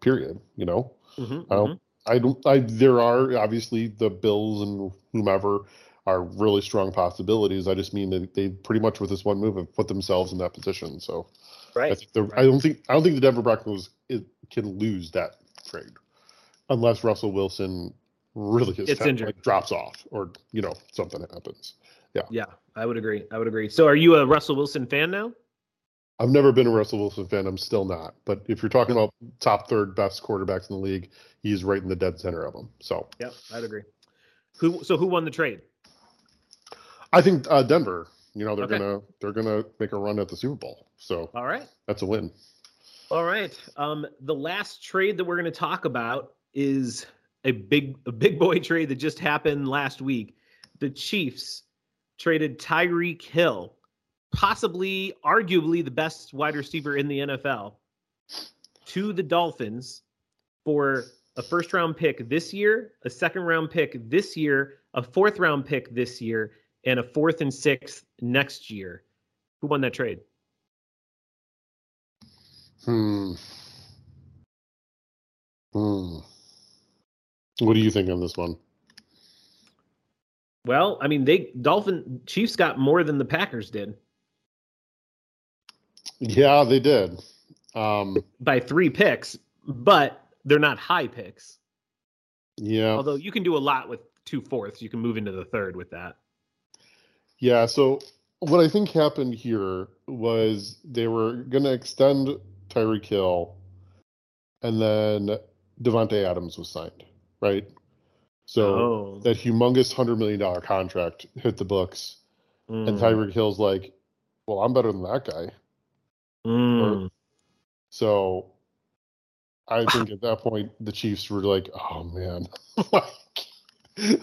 [SPEAKER 2] period. You know,
[SPEAKER 1] Mhm,
[SPEAKER 2] I don't-
[SPEAKER 1] mhm.
[SPEAKER 2] I don't. I there are obviously the Bills and whomever are really strong possibilities. I just mean that they pretty much with this one move have put themselves in that position. So I
[SPEAKER 1] Right.
[SPEAKER 2] think the, I don't think I don't think the Denver Broncos it, can lose that trade unless Russell Wilson really
[SPEAKER 1] Gets injured.
[SPEAKER 2] like, drops off or you know something happens.
[SPEAKER 1] Yeah, yeah, I would agree. I would agree. So, are you a Russell Wilson fan now?
[SPEAKER 2] I've never been a Russell Wilson fan. I'm still not. But if you're talking about top third best quarterbacks in the league, he's right in the dead center of them. So
[SPEAKER 1] Yeah, I'd agree. Who? So, who won the trade?
[SPEAKER 2] I think uh, Denver. You know they're
[SPEAKER 1] Okay.
[SPEAKER 2] gonna they're gonna make a run at the Super Bowl, so
[SPEAKER 1] All right.
[SPEAKER 2] that's a win.
[SPEAKER 1] All right. Um, the last trade that we're going to talk about is a big a big boy trade that just happened last week. The Chiefs traded Tyreek Hill, possibly, arguably the best wide receiver in the NFL, to the Dolphins for a first round pick this year, a second round pick this year, a fourth round pick this year, and a fourth and sixth next year. Who won that trade?
[SPEAKER 2] Hmm. Hmm. What do you think on this one?
[SPEAKER 1] Well, I mean, they Dolphin Chiefs got more than the Packers did
[SPEAKER 2] Yeah, they did. Um,
[SPEAKER 1] by three picks, but they're not high picks.
[SPEAKER 2] yeah,
[SPEAKER 1] Although you can do a lot with two fourths, you can move into the third with that.
[SPEAKER 2] yeah. So what I think happened here was they were going to extend Tyreek Hill, and then Davante Adams was signed, right? So
[SPEAKER 1] oh,
[SPEAKER 2] that humongous hundred million dollar contract hit the books, and
[SPEAKER 1] Mm,
[SPEAKER 2] Tyreek Hill's like, "Well, I'm better than that guy."
[SPEAKER 1] mm.
[SPEAKER 2] So I think at that point the Chiefs were like, "Oh man, (laughs) like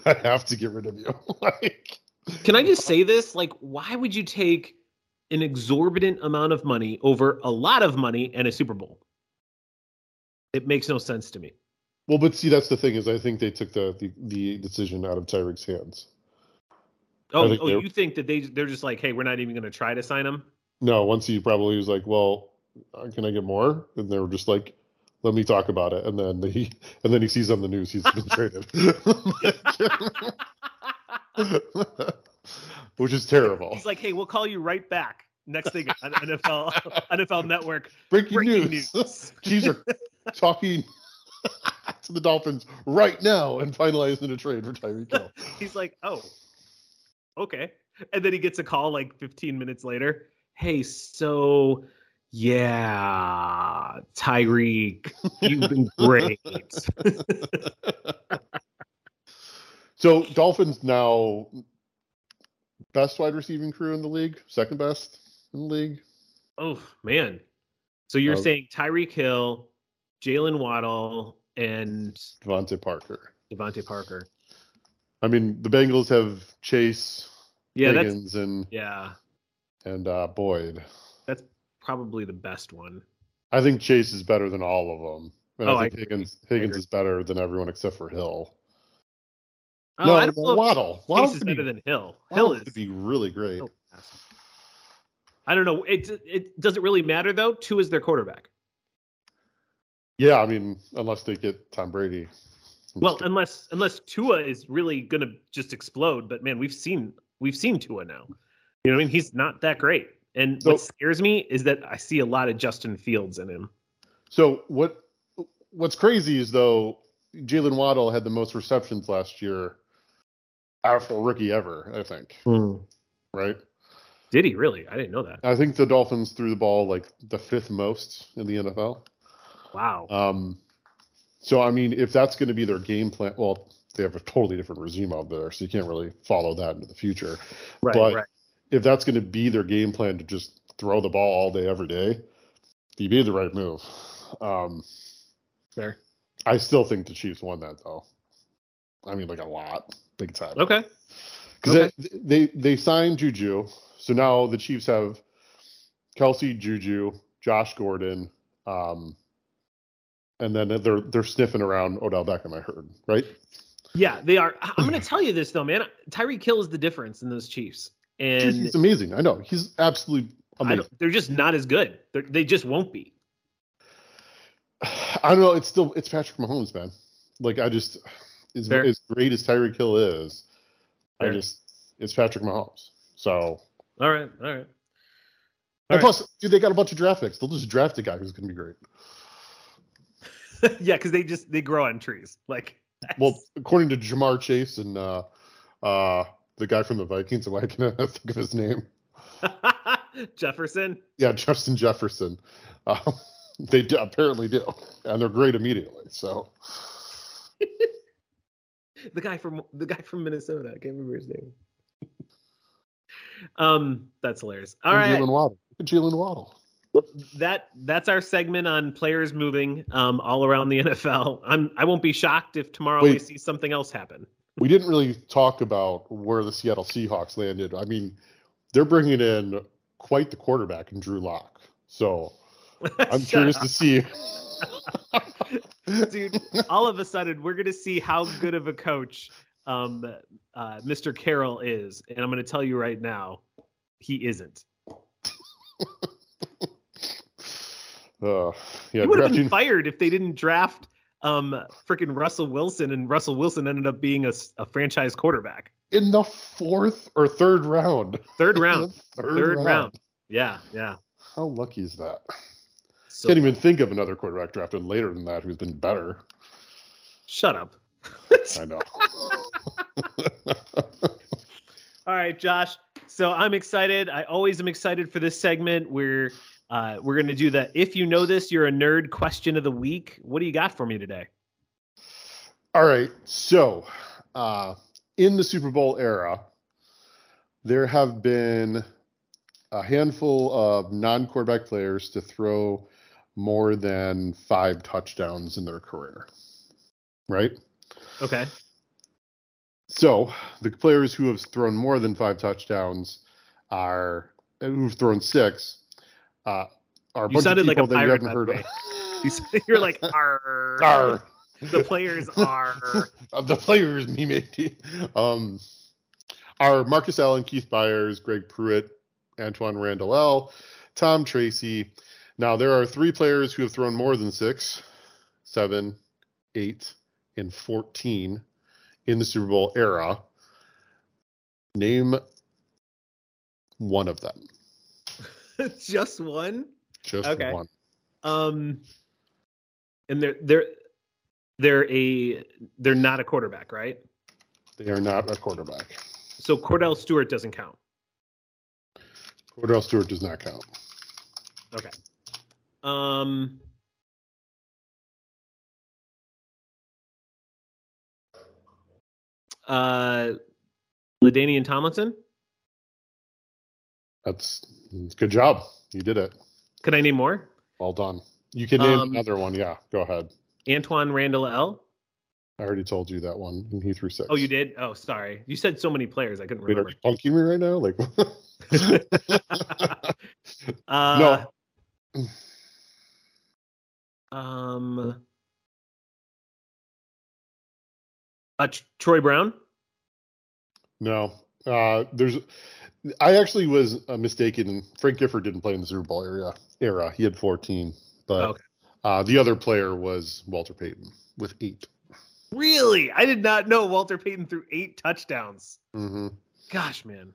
[SPEAKER 2] I have to get rid of you." (laughs) like,
[SPEAKER 1] Can I just (laughs) say this? Like, why would you take an exorbitant amount of money over a lot of money and a Super Bowl? It makes no sense to me.
[SPEAKER 2] Well, but see, that's the thing is, I think they took the the, the decision out of Tyreek's hands.
[SPEAKER 1] Oh,
[SPEAKER 2] think
[SPEAKER 1] oh, you think that they they're just like, hey, we're not even going to try to sign him?
[SPEAKER 2] No, once he probably was like, "Well, uh, can I get more?" and they were just like, "Let me talk about it," and then he (laughs) and then he sees on the news he's been (laughs) traded, (laughs) which is terrible.
[SPEAKER 1] He's like, hey, we'll call you right back. Next thing on NFL NFL Network.
[SPEAKER 2] Breaking,
[SPEAKER 1] Breaking
[SPEAKER 2] news.
[SPEAKER 1] news.
[SPEAKER 2] Chiefs are talking to the Dolphins right now and finalizing a trade for Tyreek Hill. (laughs)
[SPEAKER 1] He's like, oh, okay. And then he gets a call like 15 minutes later. Hey, so yeah, Tyreek, you've been (laughs) great. (laughs)
[SPEAKER 2] so Dolphins now best wide receiving crew in the league, second best in the league.
[SPEAKER 1] oh man. So you're
[SPEAKER 2] Um,
[SPEAKER 1] saying Tyreek Hill, Jaylen Waddle, and
[SPEAKER 2] DeVante Parker.
[SPEAKER 1] DeVante Parker.
[SPEAKER 2] I mean, the Bengals have Chase,
[SPEAKER 1] Yeah,
[SPEAKER 2] Higgins, and
[SPEAKER 1] yeah,
[SPEAKER 2] and uh, Boyd.
[SPEAKER 1] that's probably the best one.
[SPEAKER 2] I think Chase is better than all of them. And
[SPEAKER 1] Oh,
[SPEAKER 2] I
[SPEAKER 1] I
[SPEAKER 2] think
[SPEAKER 1] agree.
[SPEAKER 2] Higgins Higgins is better than everyone except for Hill.
[SPEAKER 1] Oh,
[SPEAKER 2] no,
[SPEAKER 1] I don't
[SPEAKER 2] Waddle. Waddle
[SPEAKER 1] Chase is
[SPEAKER 2] be,
[SPEAKER 1] better than Hill. Hill is
[SPEAKER 2] could be really great.
[SPEAKER 1] I don't know. It it doesn't really matter though. Two is their quarterback.
[SPEAKER 2] Yeah, I mean, unless they get Tom Brady. I'm
[SPEAKER 1] Well, unless unless Tua is really gonna just explode, but man, we've seen we've seen Tua now. You know what I mean? He's not that great. And what scares me is that I see a lot of Justin Fields in him.
[SPEAKER 2] So what what's crazy is though Jaylen Waddle had the most receptions last year out for a rookie ever, I think. Hmm. Right?
[SPEAKER 1] Did he really? I didn't know that.
[SPEAKER 2] I think the Dolphins threw the ball like the fifth most in the NFL.
[SPEAKER 1] Wow.
[SPEAKER 2] Um so I mean if that's gonna be their game plan well, they have a totally different regime out there, so you can't really follow that into the future.
[SPEAKER 1] right,
[SPEAKER 2] but-
[SPEAKER 1] right.
[SPEAKER 2] If that's gonna be their game plan to just throw the ball all day every day, you made the right move. Um
[SPEAKER 1] Fair.
[SPEAKER 2] I still think the Chiefs won that though. I mean, like a lot, big time.
[SPEAKER 1] Okay.
[SPEAKER 2] Because
[SPEAKER 1] Okay.
[SPEAKER 2] they, they they signed Juju, so now the Chiefs have Kelce, Juju, Josh Gordon, um, and then they're they're sniffing around Odell Beckham. I heard, right?
[SPEAKER 1] Yeah, they are. I'm gonna tell you this though, man. Tyreek Hill is the difference in those Chiefs. And
[SPEAKER 2] he's amazing. I know he's absolutely amazing.
[SPEAKER 1] they're just not as good. They're, they just won't be.
[SPEAKER 2] I, don't know. It's still it's Patrick Mahomes, man. Like I just as, as great as Tyreek Hill is, I just it's Patrick Mahomes. So
[SPEAKER 1] All right, all right.
[SPEAKER 2] and
[SPEAKER 1] All right.
[SPEAKER 2] plus, dude, they got a bunch of draft picks. They'll just draft a guy who's going to be great. (laughs)
[SPEAKER 1] yeah, because they just they grow on trees. Like (laughs)
[SPEAKER 2] Well, according to Ja'Marr Chase and uh, uh, the guy from the Vikings, why can I (laughs) think of his name?
[SPEAKER 1] Jefferson.
[SPEAKER 2] Yeah, Justin Jefferson. Uh, they do, apparently do, and they're great immediately. So
[SPEAKER 1] The guy from the guy from Minnesota. I can't remember his name. um, that's hilarious. All
[SPEAKER 2] And
[SPEAKER 1] right,
[SPEAKER 2] Jaylen Waddle. Jaylen Waddle.
[SPEAKER 1] That that's our segment on players moving um, all around the NFL. I'm I won't be shocked if tomorrow we see something else happen.
[SPEAKER 2] We didn't really talk about where the Seattle Seahawks landed. I mean, they're bringing in quite the quarterback in Drew Lock. So (laughs) I'm curious
[SPEAKER 1] up.
[SPEAKER 2] to see. (laughs)
[SPEAKER 1] dude. All of a sudden, we're gonna see how good of a coach um, uh, Mr. Carroll is, and I'm gonna tell you right now, he isn't. (laughs)
[SPEAKER 2] Uh, yeah,
[SPEAKER 1] he would have been fired if they didn't draft um freaking Russell Wilson, and Russell Wilson ended up being a, a franchise quarterback.
[SPEAKER 2] in the fourth or third round.
[SPEAKER 1] Third (laughs) round.
[SPEAKER 2] The
[SPEAKER 1] Third round. Yeah, yeah.
[SPEAKER 2] How lucky is that?
[SPEAKER 1] So
[SPEAKER 2] Can't even think of another quarterback drafted later than that who's been better.
[SPEAKER 1] shut up.
[SPEAKER 2] I know. (laughs) (laughs)
[SPEAKER 1] All right, Josh. So I'm excited. I always am excited for this segment. We're uh, we're gonna do the if you know this, you're a nerd question of the week. What do you got for me today?
[SPEAKER 2] All right. So, uh, in the Super Bowl era, there have been a handful of non quarterback players to throw more than five touchdowns in their career. Right?
[SPEAKER 1] Okay.
[SPEAKER 2] So, the players who have thrown more than five touchdowns are, who've thrown six, uh, are a
[SPEAKER 1] You
[SPEAKER 2] bunch
[SPEAKER 1] sounded
[SPEAKER 2] of
[SPEAKER 1] like a
[SPEAKER 2] people that you
[SPEAKER 1] pirate,
[SPEAKER 2] haven't heard
[SPEAKER 1] the
[SPEAKER 2] of. (laughs)
[SPEAKER 1] You said- You're like Arr.
[SPEAKER 2] Arr.
[SPEAKER 1] The players (laughs) are.
[SPEAKER 2] the players me made um are Marcus Allen, Keith Byars, Greg Pruitt, Antwaan Randle El, Tom Tracy. Now there are three players who have thrown more than six, seven, eight, and fourteen in the Super Bowl era. Name one of them. (laughs)
[SPEAKER 1] Just one.
[SPEAKER 2] Just
[SPEAKER 1] Okay.
[SPEAKER 2] one.
[SPEAKER 1] Um, and they're they're they're a they're not a quarterback, right?
[SPEAKER 2] They are not a quarterback.
[SPEAKER 1] So Kordell Stewart doesn't count.
[SPEAKER 2] Kordell Stewart does not count.
[SPEAKER 1] Okay. Um. Uh, LaDainian Tomlinson.
[SPEAKER 2] That's good job. You did it.
[SPEAKER 1] Could I name more?
[SPEAKER 2] Well done. You can name
[SPEAKER 1] Um,
[SPEAKER 2] another one. Yeah, go ahead.
[SPEAKER 1] Antwaan Randle El.
[SPEAKER 2] I already told you that one, and he threw six.
[SPEAKER 1] Oh, you did? Oh, sorry. You said so many players, I couldn't
[SPEAKER 2] Wait, are
[SPEAKER 1] remember.
[SPEAKER 2] you punking me right now? Like, (laughs) (laughs)
[SPEAKER 1] uh,
[SPEAKER 2] no,
[SPEAKER 1] Um. Uh, Troy Brown.
[SPEAKER 2] no. Uh, there's. I actually was uh, mistaken. Frank Gifford didn't play in the Super Bowl era. Era. He had 14, but
[SPEAKER 1] Okay.
[SPEAKER 2] uh, the other player was Walter Payton with 8
[SPEAKER 1] Really? I did not know Walter Payton threw eight touchdowns.
[SPEAKER 2] Mm-hmm.
[SPEAKER 1] Gosh, man.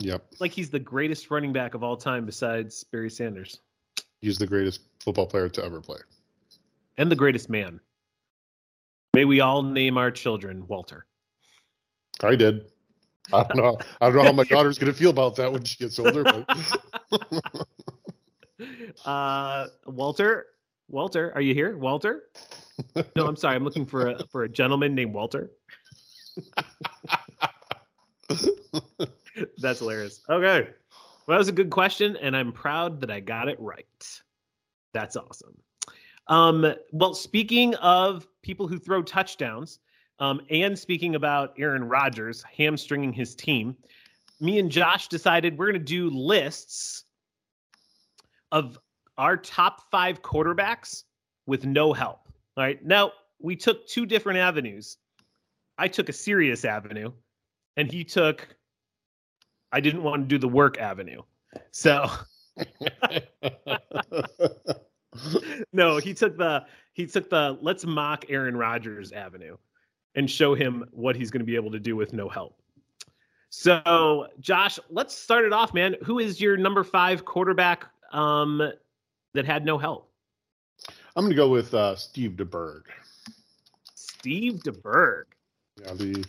[SPEAKER 2] Yep,
[SPEAKER 1] Like he's the greatest running back of all time besides Barry Sanders
[SPEAKER 2] he's the greatest football player to ever play.
[SPEAKER 1] and the greatest man. May we all name our children Walter.
[SPEAKER 2] I did. I don't know. I don't know how my daughter's gonna feel about that when she gets older. But (laughs)
[SPEAKER 1] uh, Walter, Walter, are you here? Walter? No, I'm sorry. I'm looking for a for a gentleman named Walter. (laughs) That's hilarious. Okay. Well, that was a good question, and I'm proud that I got it right. That's awesome. Um, well, speaking of people who throw touchdowns, um, and speaking about Aaron Rodgers hamstringing his team, me and Josh decided we're going to do lists of our top five quarterbacks with no help. All right. Now, we took two different avenues. I took a serious avenue, and he took, I didn't want to do the work avenue. So, (laughs) (laughs) no, he took the he took the let's mock Aaron Rodgers avenue and show him what he's going to be able to do with no help. So, Josh, let's start it off, man. Who is your number five quarterback um, that had no help?
[SPEAKER 2] I'm gonna go with uh, Steve DeBerg.
[SPEAKER 1] Steve DeBerg.
[SPEAKER 2] Yeah, the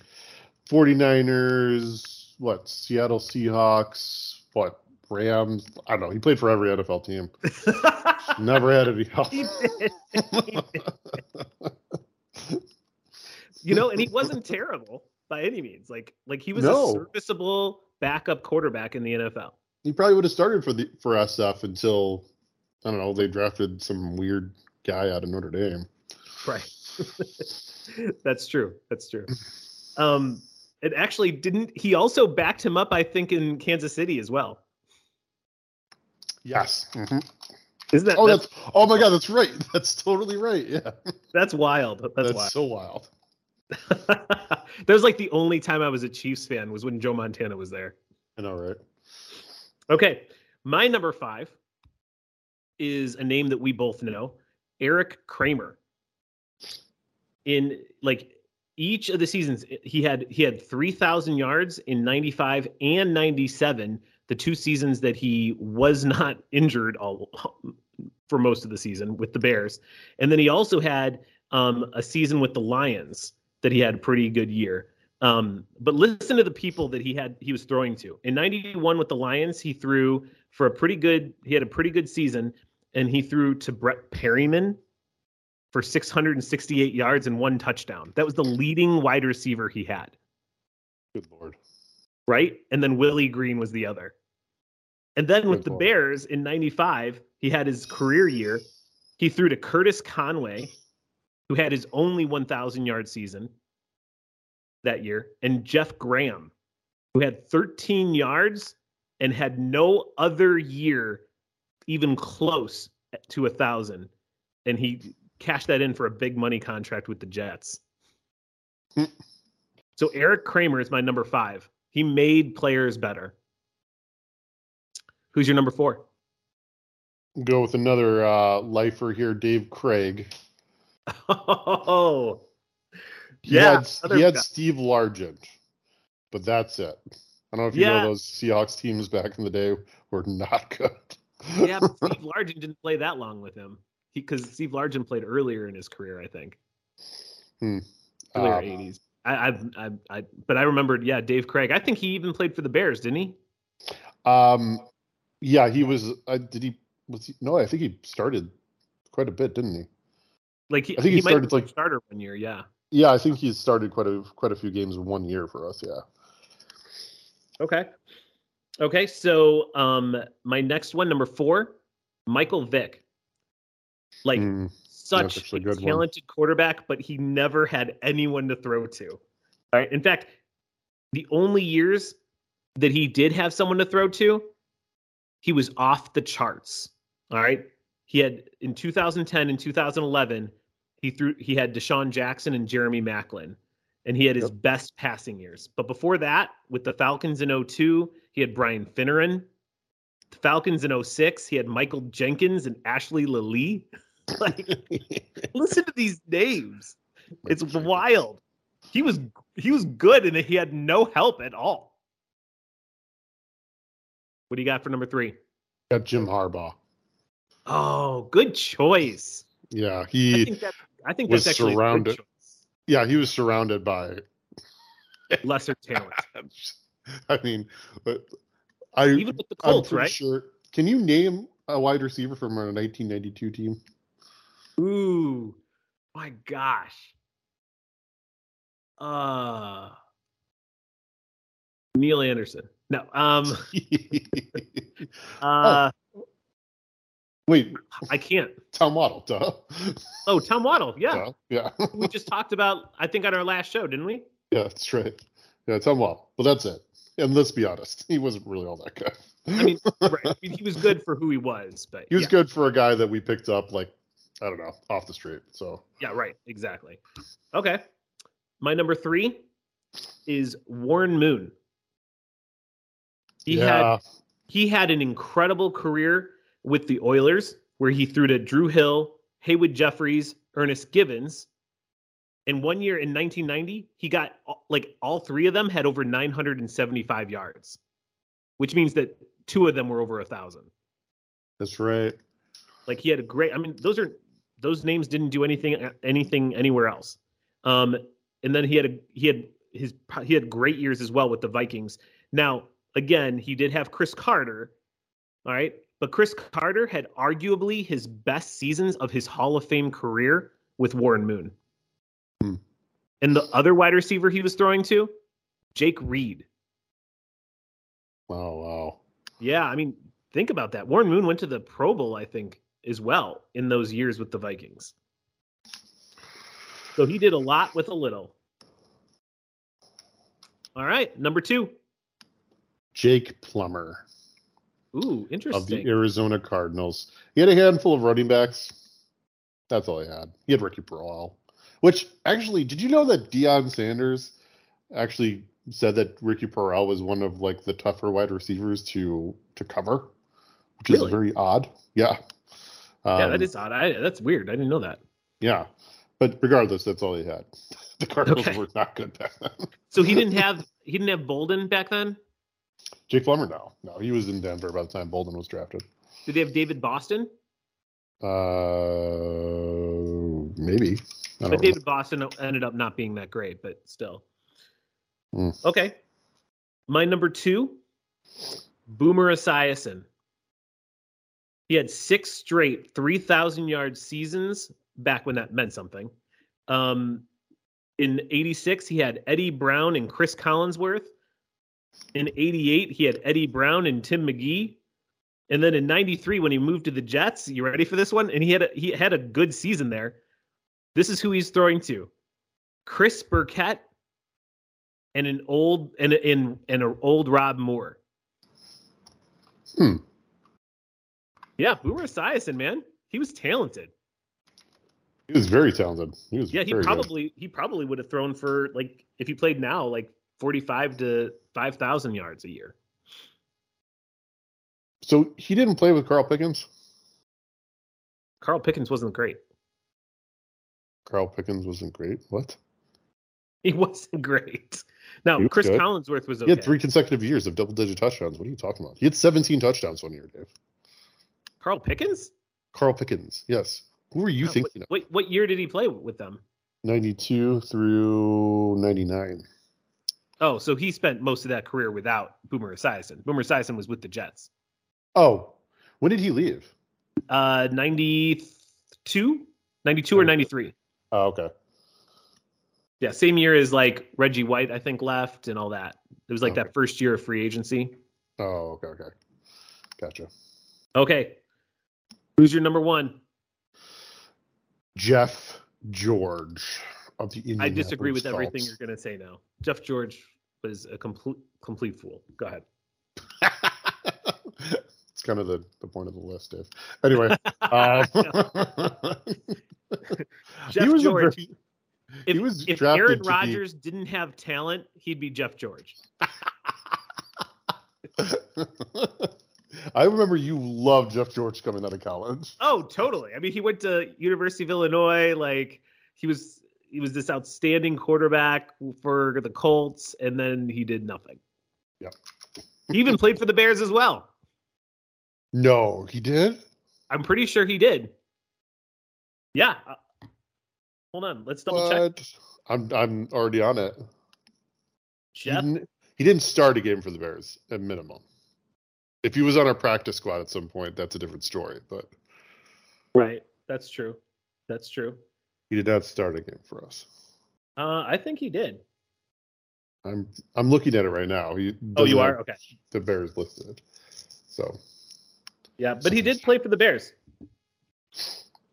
[SPEAKER 2] 49ers, what, Seattle Seahawks, what, Rams. I don't know. He played for every NFL team. (laughs) Never had any help.
[SPEAKER 1] he did. He (laughs) did. You know, and he wasn't terrible by any means. Like, like he was
[SPEAKER 2] No.
[SPEAKER 1] a serviceable backup quarterback in the NFL.
[SPEAKER 2] He probably would have started for the for SF until I don't know they drafted some weird guy out of Notre Dame.
[SPEAKER 1] Right. (laughs) That's true. That's true. Um, it actually didn't. He also backed him up, I think, in Kansas City as well.
[SPEAKER 2] Yes. Mm-hmm.
[SPEAKER 1] Isn't that?
[SPEAKER 2] Oh, that's, that's, oh my god, that's right. (laughs) That's totally right. Yeah.
[SPEAKER 1] That's wild. That's,
[SPEAKER 2] that's
[SPEAKER 1] wild.
[SPEAKER 2] so wild. (laughs)
[SPEAKER 1] that was like the only time I was a Chiefs fan was when Joe Montana was there.
[SPEAKER 2] I know, right?
[SPEAKER 1] Okay, my number five is a name that we both know, Erik Kramer. In like each of the seasons, he had he had three thousand yards in ninety five and ninety seven. The two seasons that he was not (laughs) injured all for most of the season with the Bears, and then he also had um, a season with the Lions that he had a pretty good year. Um, but listen to the people that he had he was throwing to. In 91 with the Lions, he threw for a pretty good he had a pretty good season and he threw to Brett Perriman for 668 yards and one touchdown. That was the leading wide receiver he had.
[SPEAKER 2] Good lord.
[SPEAKER 1] Right? And then Willie Green was the other. And then with Good the. Bears in 95, he had his career year. He threw to Curtis Conway, who had his only 1,000 yard season that year, and Jeff Graham, who had 13 yards and had no other year even close to a thousand. And he cashed that in for a big money contract with the Jets. (laughs) So Erik Kramer is my number five. He made players better. Who's your number four?
[SPEAKER 2] Go with another uh, lifer here, Dave Krieg.
[SPEAKER 1] Oh,
[SPEAKER 2] he yeah. Had, he had Steve Largent, but that's it. I don't know if you yeah. know those Seahawks teams back in the day were not good.
[SPEAKER 1] yeah, but Steve (laughs) Largent didn't play that long with him. Because Steve Largent played earlier in his career, I think.
[SPEAKER 2] Hmm.
[SPEAKER 1] Earlier um, 80s. I, I, I, I, but I remembered, yeah, Dave Krieg. I think he even played for the Bears, didn't he?
[SPEAKER 2] Um, yeah, he was. Uh, did he? Was he? No, I think he started quite a bit, didn't he?
[SPEAKER 1] Like he, I think he, he started like starter one year. Yeah.
[SPEAKER 2] Yeah, I think he's started quite a quite a few games in one year for us. Yeah.
[SPEAKER 1] Okay. Okay, so um, my next one, number four, Michael Vick. Like mm, such a, a talented one. quarterback, but he never had anyone to throw to. All right. In fact, the only years that he did have someone to throw to, he was off the charts. All right. He had in 2010 and 2011, he threw he had DeSean Jackson and Jeremy Maclin, and he had his yep. best passing years. But before that, with the Falcons in 02, he had Brian Finneran. The Falcons in 06, he had Michael Jenkins and Ashley Lelie. (laughs) like, (laughs) listen to these names. It's wild. He was he was good and he had no help at all. What do you got for number three?
[SPEAKER 2] Got Jim Harbaugh.
[SPEAKER 1] Oh, good choice.
[SPEAKER 2] Yeah, he. I think, that,
[SPEAKER 1] I think was that's actually surrounded.
[SPEAKER 2] Yeah, he was surrounded by (laughs)
[SPEAKER 1] lesser talent. (laughs)
[SPEAKER 2] I mean, I
[SPEAKER 1] even with the Colts, right?
[SPEAKER 2] Sure. Can you name a wide receiver from a 1992 team?
[SPEAKER 1] Ooh, my gosh. Uh Neal Anderson. No. Um (laughs) uh oh.
[SPEAKER 2] Wait.
[SPEAKER 1] I can't.
[SPEAKER 2] Tom Waddle, duh.
[SPEAKER 1] Oh, Tom Waddle, yeah. Duh.
[SPEAKER 2] Yeah. (laughs)
[SPEAKER 1] we just talked about I think on our last show, didn't we?
[SPEAKER 2] Yeah, that's right. Yeah, Tom Waddle. Well that's it. And let's be honest, he wasn't really all that good.
[SPEAKER 1] I mean, right. I mean, he was good for who he was, but
[SPEAKER 2] he was
[SPEAKER 1] yeah.
[SPEAKER 2] good for a guy that we picked up like I don't know, off the street. So
[SPEAKER 1] yeah, right, exactly. Okay, my number three is Warren Moon. He yeah. had he had an incredible career with the Oilers, where he threw to Drew Hill, Haywood Jeffires, Ernest Givins. And one year in 1990, he got like all three of them had over 975 yards, which means that two of them were over a thousand.
[SPEAKER 2] That's right.
[SPEAKER 1] Like he had a great. I mean, those are those names didn't do anything anything anywhere else. Um, and then he had a he had his he had great years as well with the Vikings. Now again, he did have Cris Carter, all right, but Cris Carter had arguably his best seasons of his Hall of Fame career with Warren Moon. Hmm. And the other wide receiver he was throwing to, Jake Reed.
[SPEAKER 2] Oh wow.
[SPEAKER 1] Yeah, I mean, think about that. Warren Moon went to the Pro Bowl, I think, as well in those years with the Vikings. So he did a lot with a little. All right, number two.
[SPEAKER 2] Jake Plummer
[SPEAKER 1] Ooh, interesting.
[SPEAKER 2] of the. Arizona Cardinals. He had a handful of running backs. That's all he had. He had Ricky Proehl, which actually, did you know that Deion Sanders actually said that Ricky Proehl was one of like the tougher wide receivers to to cover, which
[SPEAKER 1] Really?
[SPEAKER 2] is very odd. Yeah.
[SPEAKER 1] yeah,
[SPEAKER 2] Um,
[SPEAKER 1] that is odd. I, that's weird. I didn't know that.
[SPEAKER 2] Yeah, but regardless, that's all he had. (laughs) The Cardinals
[SPEAKER 1] Okay.
[SPEAKER 2] were not good back then.
[SPEAKER 1] So he didn't (laughs) have he didn't have Boldin back then.
[SPEAKER 2] Jake Plummer, no, no, he was in Denver by the time Boldin was drafted.
[SPEAKER 1] Did they have David Boston?
[SPEAKER 2] Uh, maybe.
[SPEAKER 1] But. David Boston ended up not being that great, but still.
[SPEAKER 2] Hmm.
[SPEAKER 1] Okay. My number two, Boomer Esiason. He had six straight 3,000 yard seasons back when that meant something. Um, in 86, he had Eddie Brown and Chris Collinsworth. In 88, he had Eddie Brown and Tim McGee. And then in 93, when he moved to the Jets, you ready for this one? And he had a, he had a good season there. This is who he's throwing to. Chris Burkett and an old and and and an old Rob Moore.
[SPEAKER 2] Hmm.
[SPEAKER 1] Yeah, Boomer Esiason, man, he was talented.
[SPEAKER 2] He was very talented. He was
[SPEAKER 1] Yeah, he
[SPEAKER 2] very good.
[SPEAKER 1] probably he probably would have thrown for like if he played now like forty five to five thousand yards a year.
[SPEAKER 2] So he didn't play with Carl Pickens.
[SPEAKER 1] Carl Pickens wasn't great.
[SPEAKER 2] Carl Pickens wasn't great. What?
[SPEAKER 1] He (laughs) wasn't great. Now
[SPEAKER 2] was
[SPEAKER 1] Chris
[SPEAKER 2] good.
[SPEAKER 1] Collinsworth was okay.
[SPEAKER 2] He had three consecutive years of double-digit touchdowns. What are you talking about? He had 17 touchdowns one year, Dave.
[SPEAKER 1] Carl Pickens.
[SPEAKER 2] Carl Pickens. Yes. Who were you
[SPEAKER 1] Oh,
[SPEAKER 2] thinking of?
[SPEAKER 1] What, what what year did he play with them?
[SPEAKER 2] 92 through 99.
[SPEAKER 1] Oh, so he spent most of that career without Boomer Esiason. Boomer Esiason was with the Jets.
[SPEAKER 2] Oh, when did he leave?
[SPEAKER 1] Uh, 92? 92 or 93.
[SPEAKER 2] Oh, okay.
[SPEAKER 1] Yeah, same year as like Reggie White, I think, left and all that. It was like
[SPEAKER 2] Okay.
[SPEAKER 1] that first year of free agency.
[SPEAKER 2] Oh, okay, okay. Gotcha.
[SPEAKER 1] Okay. Who's your number one?
[SPEAKER 2] Jeff George of the Indianapolis
[SPEAKER 1] I disagree with everything you're going to say now. Jeff George was a complete complete fool. Go ahead. (laughs)
[SPEAKER 2] it's kind of the, the point of the list, Dave. Anyway, (laughs) um, (laughs)
[SPEAKER 1] Jeff
[SPEAKER 2] he was
[SPEAKER 1] George.
[SPEAKER 2] very,
[SPEAKER 1] If,
[SPEAKER 2] he was
[SPEAKER 1] if Aaron
[SPEAKER 2] to be-
[SPEAKER 1] Rodgers didn't have talent, he'd be Jeff George.
[SPEAKER 2] I remember you loved Jeff George coming out of college.
[SPEAKER 1] Oh, totally. I mean, he went to University of Illinois. Like he was, he was this outstanding quarterback for the Colts, and then he did nothing.
[SPEAKER 2] Yep.
[SPEAKER 1] he even played for the Bears as well.
[SPEAKER 2] No, he did.
[SPEAKER 1] I'm pretty sure he did. Yeah. Uh, hold on. Let's double check.
[SPEAKER 2] I'm I'm already on it. He
[SPEAKER 1] Jeff.
[SPEAKER 2] didn't, he didn't start a game for the Bears at minimum. If he was on our practice squad at some point, that's a different story. But
[SPEAKER 1] Right. That's true. That's true.
[SPEAKER 2] He did not start a game for us.
[SPEAKER 1] Uh, I think he did.
[SPEAKER 2] I'm I'm looking at it right now. He
[SPEAKER 1] Oh, you are okay.
[SPEAKER 2] the Bears listed. So
[SPEAKER 1] Yeah, but he did play for the Bears.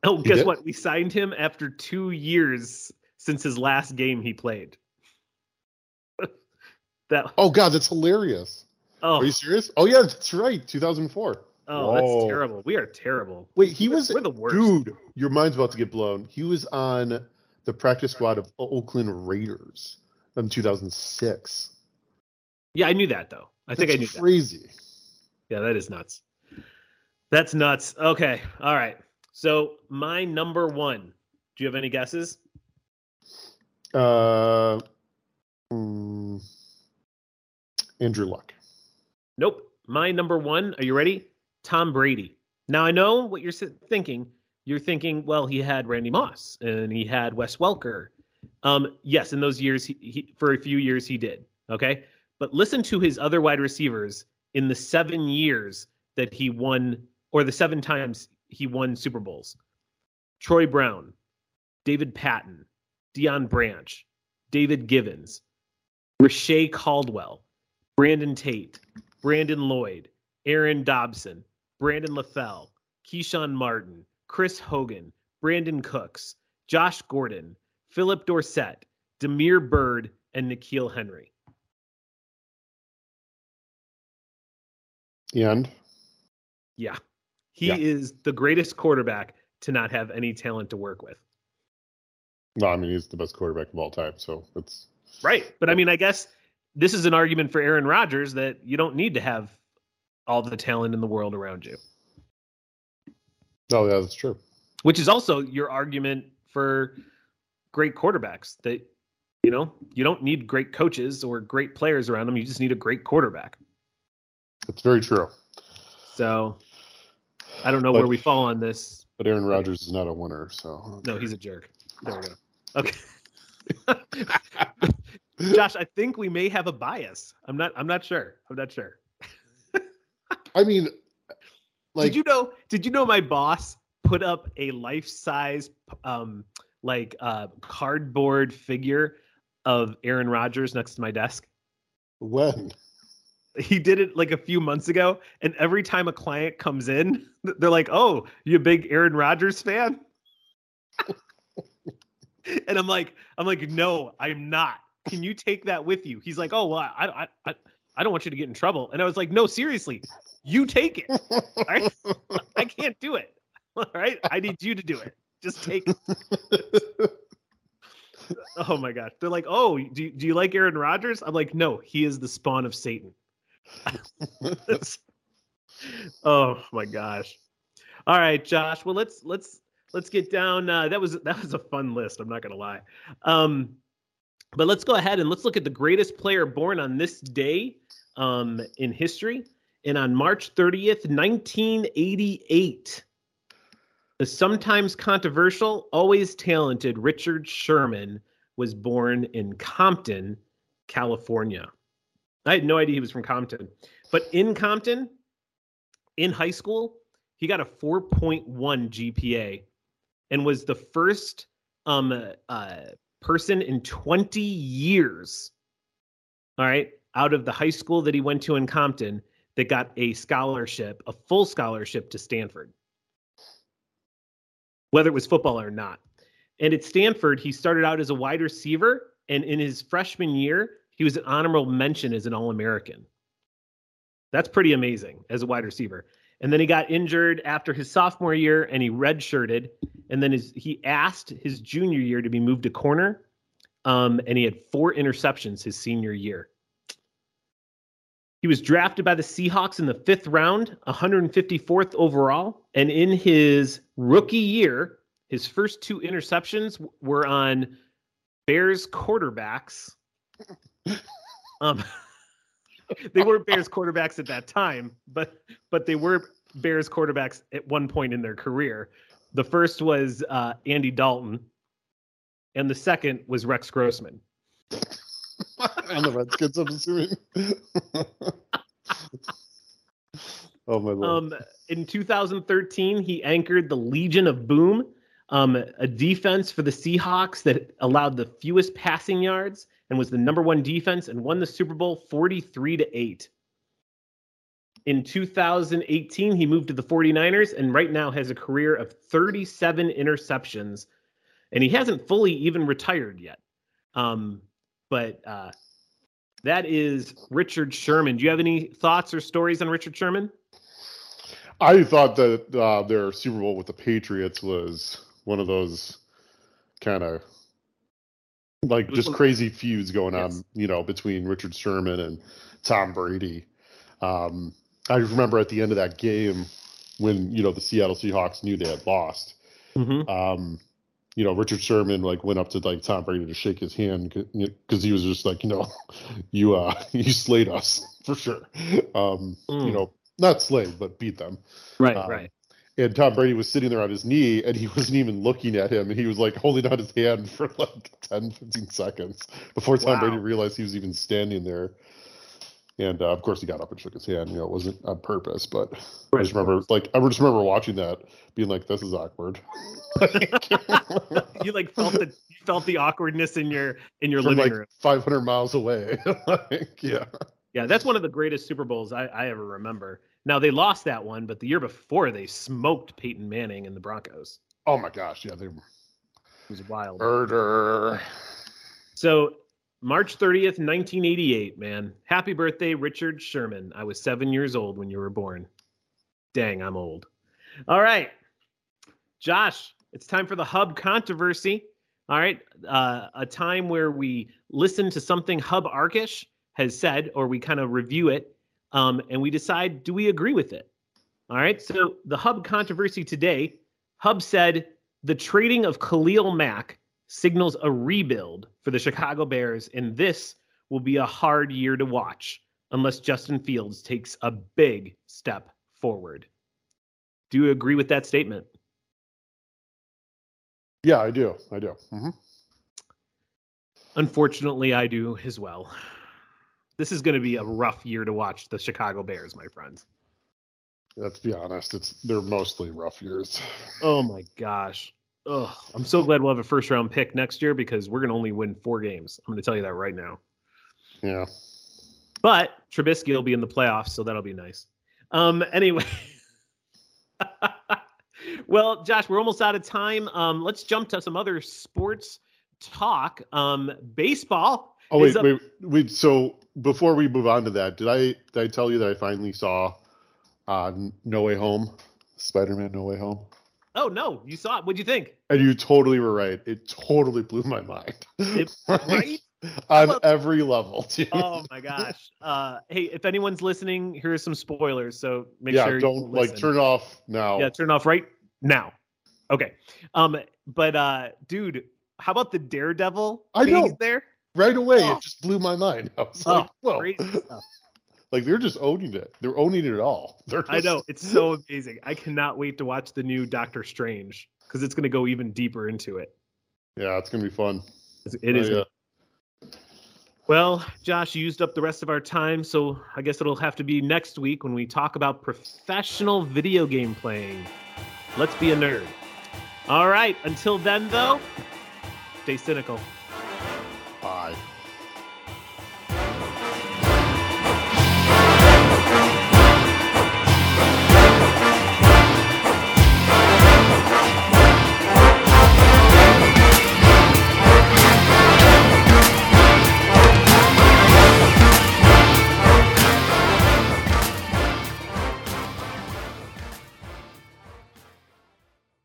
[SPEAKER 1] Oh,
[SPEAKER 2] He
[SPEAKER 1] guess
[SPEAKER 2] did?
[SPEAKER 1] what? We signed him after two years since his last game he played. (laughs) that
[SPEAKER 2] oh god, that's hilarious.
[SPEAKER 1] oh
[SPEAKER 2] Are you serious? Oh yeah, that's right. 2004.
[SPEAKER 1] Oh
[SPEAKER 2] Whoa.
[SPEAKER 1] that's terrible. We are terrible.
[SPEAKER 2] Wait, he was
[SPEAKER 1] we're the worst.
[SPEAKER 2] Dude, your mind's about to get blown. He was on the practice squad of Oakland Raiders in 2006.
[SPEAKER 1] Yeah, I knew that though. I think I knew
[SPEAKER 2] That's
[SPEAKER 1] that.
[SPEAKER 2] crazy.
[SPEAKER 1] Yeah, that is nuts. That's nuts. Okay, all right. So my number one. Do you have any guesses?
[SPEAKER 2] Uh, mm, Andrew Luck.
[SPEAKER 1] Nope. My number one. Are you ready? Tom Brady. Now I know what you're thinking. You're thinking, well, he had Randy Moss and he had Wes Welker. Um, yes, in those years, he, he for a few years he did. Okay, but listen to his other wide receivers in the seven years that he won, or the seven times he won Super Bowls. Troy Brown, David Patten, Deion Branch, David Givens, Reche Caldwell, Brandon Tate, Brandon Lloyd, Aaron Dobson, Brandon LaFell, Keshawn Martin, Chris Hogan, Brandin Cooks, Josh Gordon, Phillip Dorsett, Damiere Byrd, and N'Keal Henry.
[SPEAKER 2] And
[SPEAKER 1] Yeah. He
[SPEAKER 2] Yeah.
[SPEAKER 1] is the greatest quarterback to not have any talent to work with.
[SPEAKER 2] no, I mean he's the best quarterback of all time, so it's
[SPEAKER 1] Right. But I mean, I guess this is an argument for Aaron Rodgers that you don't need to have all the talent in the world around you,
[SPEAKER 2] Oh yeah, that's true.
[SPEAKER 1] which is also your argument for great quarterbacks that, you know, you don't need great coaches or great players around them. You just need a great quarterback.
[SPEAKER 2] It's very true.
[SPEAKER 1] So I don't know
[SPEAKER 2] But-
[SPEAKER 1] where we fall on this.
[SPEAKER 2] But Aaron Rodgers is not a winner, so
[SPEAKER 1] No, he's a jerk. There we go. Okay. (laughs) (laughs) Josh, I think we may have a bias. I'm not I'm not sure. I'm not sure.
[SPEAKER 2] I mean, like
[SPEAKER 1] did you know did you know my boss put up a life-size um like uh cardboard figure of Aaron Rodgers next to my desk?
[SPEAKER 2] when?
[SPEAKER 1] He did it like a few months ago and every time a client comes in, they're like, "Oh, you a big Aaron Rodgers fan?" (laughs) and I'm like I'm like, "No, I'm not. Can you take that with you?" He's like, "Oh, well, I I I I don't want you to get in trouble." And I was like, "No, seriously. You take it. All right? (laughs) I can't do it. (laughs) All right? I need you to do it. Just take it. (laughs) Oh my gosh. They're like, "Oh, do do you like Aaron Rodgers?" I'm like, "No, he is the spawn of Satan." oh my gosh. All right, Josh. Well, let's let's let's get down. Uh, that was that was a fun list. I'm not gonna lie. Um, but let's go ahead and let's look at the greatest player born on this day um, in history. And on March 30th, 1988, the sometimes controversial, always talented Richard Sherman was born in Compton, California. I had no idea he was from Compton. But in Compton, in high school, he got a 4.1 GPA and was the first um, uh, person in 20 years, all right, out of the high school that he went to in Compton that got a scholarship, a full scholarship to Stanford, whether it was football or not. And at Stanford, he started out as a wide receiver. And in his freshman year, he was an honorable mention as an All American. That's pretty amazing as a wide receiver. And then he got injured after his sophomore year and he redshirted. And then his, he asked his junior year to be moved to corner. Um, and he had four interceptions his senior year. He was drafted by the Seahawks in the fifth round, 154th overall. And in his rookie year, his first two interceptions were on Bears quarterbacks. (laughs) Um, (laughs) they weren't Bears quarterbacks at that time, but but they were Bears quarterbacks at one point in their career. The first was uh, Andy Dalton, and the second was Rex Grossman. (laughs)
[SPEAKER 2] and the Redskins, I'm assuming. (laughs) oh my lord!
[SPEAKER 1] Um, in 2013, he anchored the Legion of Boom, um, a defense for the Seahawks that allowed the fewest passing yards and was the number one defense and won the Super Bowl 43 to 8. In 2018, he moved to the 49ers and right now has a career of 37 interceptions. And he hasn't fully even retired yet. Um, but uh, that is Richard Sherman. Do you have any thoughts or stories on Richard Sherman?
[SPEAKER 2] I thought that uh, their Super Bowl with the Patriots was one of those kind of like just crazy feuds going on,
[SPEAKER 1] Yes.
[SPEAKER 2] you know, between Richard Sherman and Tom Brady. Um, I remember at the end of that game when you know the Seattle Seahawks knew they had lost.
[SPEAKER 1] Mm-hmm.
[SPEAKER 2] Um, you know, Richard Sherman like went up to like Tom Brady to shake his hand because he was just like, you know, (laughs) you uh (laughs) you slayed us (laughs) for sure. Um, you
[SPEAKER 1] Mm.
[SPEAKER 2] know, not slayed but beat them.
[SPEAKER 1] Right,
[SPEAKER 2] Um,
[SPEAKER 1] right.
[SPEAKER 2] And Tom Brady was sitting there on his knee and he wasn't even looking at him and he was like holding out his hand for like 10, 15 seconds before Tom
[SPEAKER 1] Wow.
[SPEAKER 2] Brady realized he was even standing there. And uh, of course he got up and shook his hand. You know, it wasn't on purpose, but I just remember like I just remember watching that, being like, "This is awkward." (laughs)
[SPEAKER 1] you like felt the you felt the awkwardness in your in your
[SPEAKER 2] From
[SPEAKER 1] living
[SPEAKER 2] like
[SPEAKER 1] room.
[SPEAKER 2] 500 miles away. (laughs) like, yeah.
[SPEAKER 1] Yeah, that's one of the greatest Super Bowls I, I ever remember. Now they lost that one, but the year before they smoked Peyton Manning and the Broncos.
[SPEAKER 2] Oh my gosh, yeah, they
[SPEAKER 1] It was wild.
[SPEAKER 2] murder.
[SPEAKER 1] So March 30th, 1988, man. Happy birthday, Richard Sherman. I was seven years old when you were born. Dang, I'm old. All right. Josh, it's time for the hub controversy. All right. Uh, a time where we listen to something Hub Arkush has said, or we kind of review it, um, and we decide do we agree with it? All right. So the Hub controversy today, Hub said the trading of Khalil Mack signals a rebuild for the Chicago Bears, and this will be a hard year to watch unless Justin Fields takes a big step forward. Do you agree with that statement?
[SPEAKER 2] Yeah, I do. I do. hmm
[SPEAKER 1] Unfortunately, I do as well. This is going to be a rough year to watch the Chicago Bears, my friends.
[SPEAKER 2] Let's be honest. It's they're mostly rough years.
[SPEAKER 1] Oh my gosh. Ugh. I'm so glad we'll have a first round pick next year because we're going to only win four games. I'm going to tell you that right now.
[SPEAKER 2] Yeah.
[SPEAKER 1] But Trubisky will be in the playoffs, so that'll be nice. Um, anyway. (laughs) well, Josh, we're almost out of time. Um, let's jump to some other sports talk. Um, baseball.
[SPEAKER 2] Oh wait,
[SPEAKER 1] up-
[SPEAKER 2] wait, wait. So before we move on to that, did I did I tell you that I finally saw uh, No Way Home, Spider-Man No Way Home?
[SPEAKER 1] Oh no, you saw it. What'd you think?
[SPEAKER 2] And you totally were right. It totally blew my mind. (laughs)
[SPEAKER 1] It, right?
[SPEAKER 2] On
[SPEAKER 1] about-
[SPEAKER 2] every level, dude.
[SPEAKER 1] Oh my gosh. Uh, hey, if anyone's listening, here's some spoilers. So make
[SPEAKER 2] yeah,
[SPEAKER 1] sure
[SPEAKER 2] don't
[SPEAKER 1] you
[SPEAKER 2] like turn off now.
[SPEAKER 1] Yeah, turn off right now. Okay. Um, but uh, dude, how about the Daredevil?
[SPEAKER 2] I know.
[SPEAKER 1] there.
[SPEAKER 2] Right away,
[SPEAKER 1] Oh.
[SPEAKER 2] it just blew my mind. I was
[SPEAKER 1] Oh,
[SPEAKER 2] like, whoa. Like they're just owning it. They're owning it all. (laughs) They're
[SPEAKER 1] I know it's so amazing. I cannot wait to watch the new Doctor Strange because it's going to go even deeper into it.
[SPEAKER 2] Yeah, it's gonna be fun.
[SPEAKER 1] It is.
[SPEAKER 2] Oh, yeah.
[SPEAKER 1] Well, Josh, you used up the rest of our time, so I guess it'll have to be next week when we talk about professional video game playing. Let's be a nerd. All right. Until then, though, stay cynical.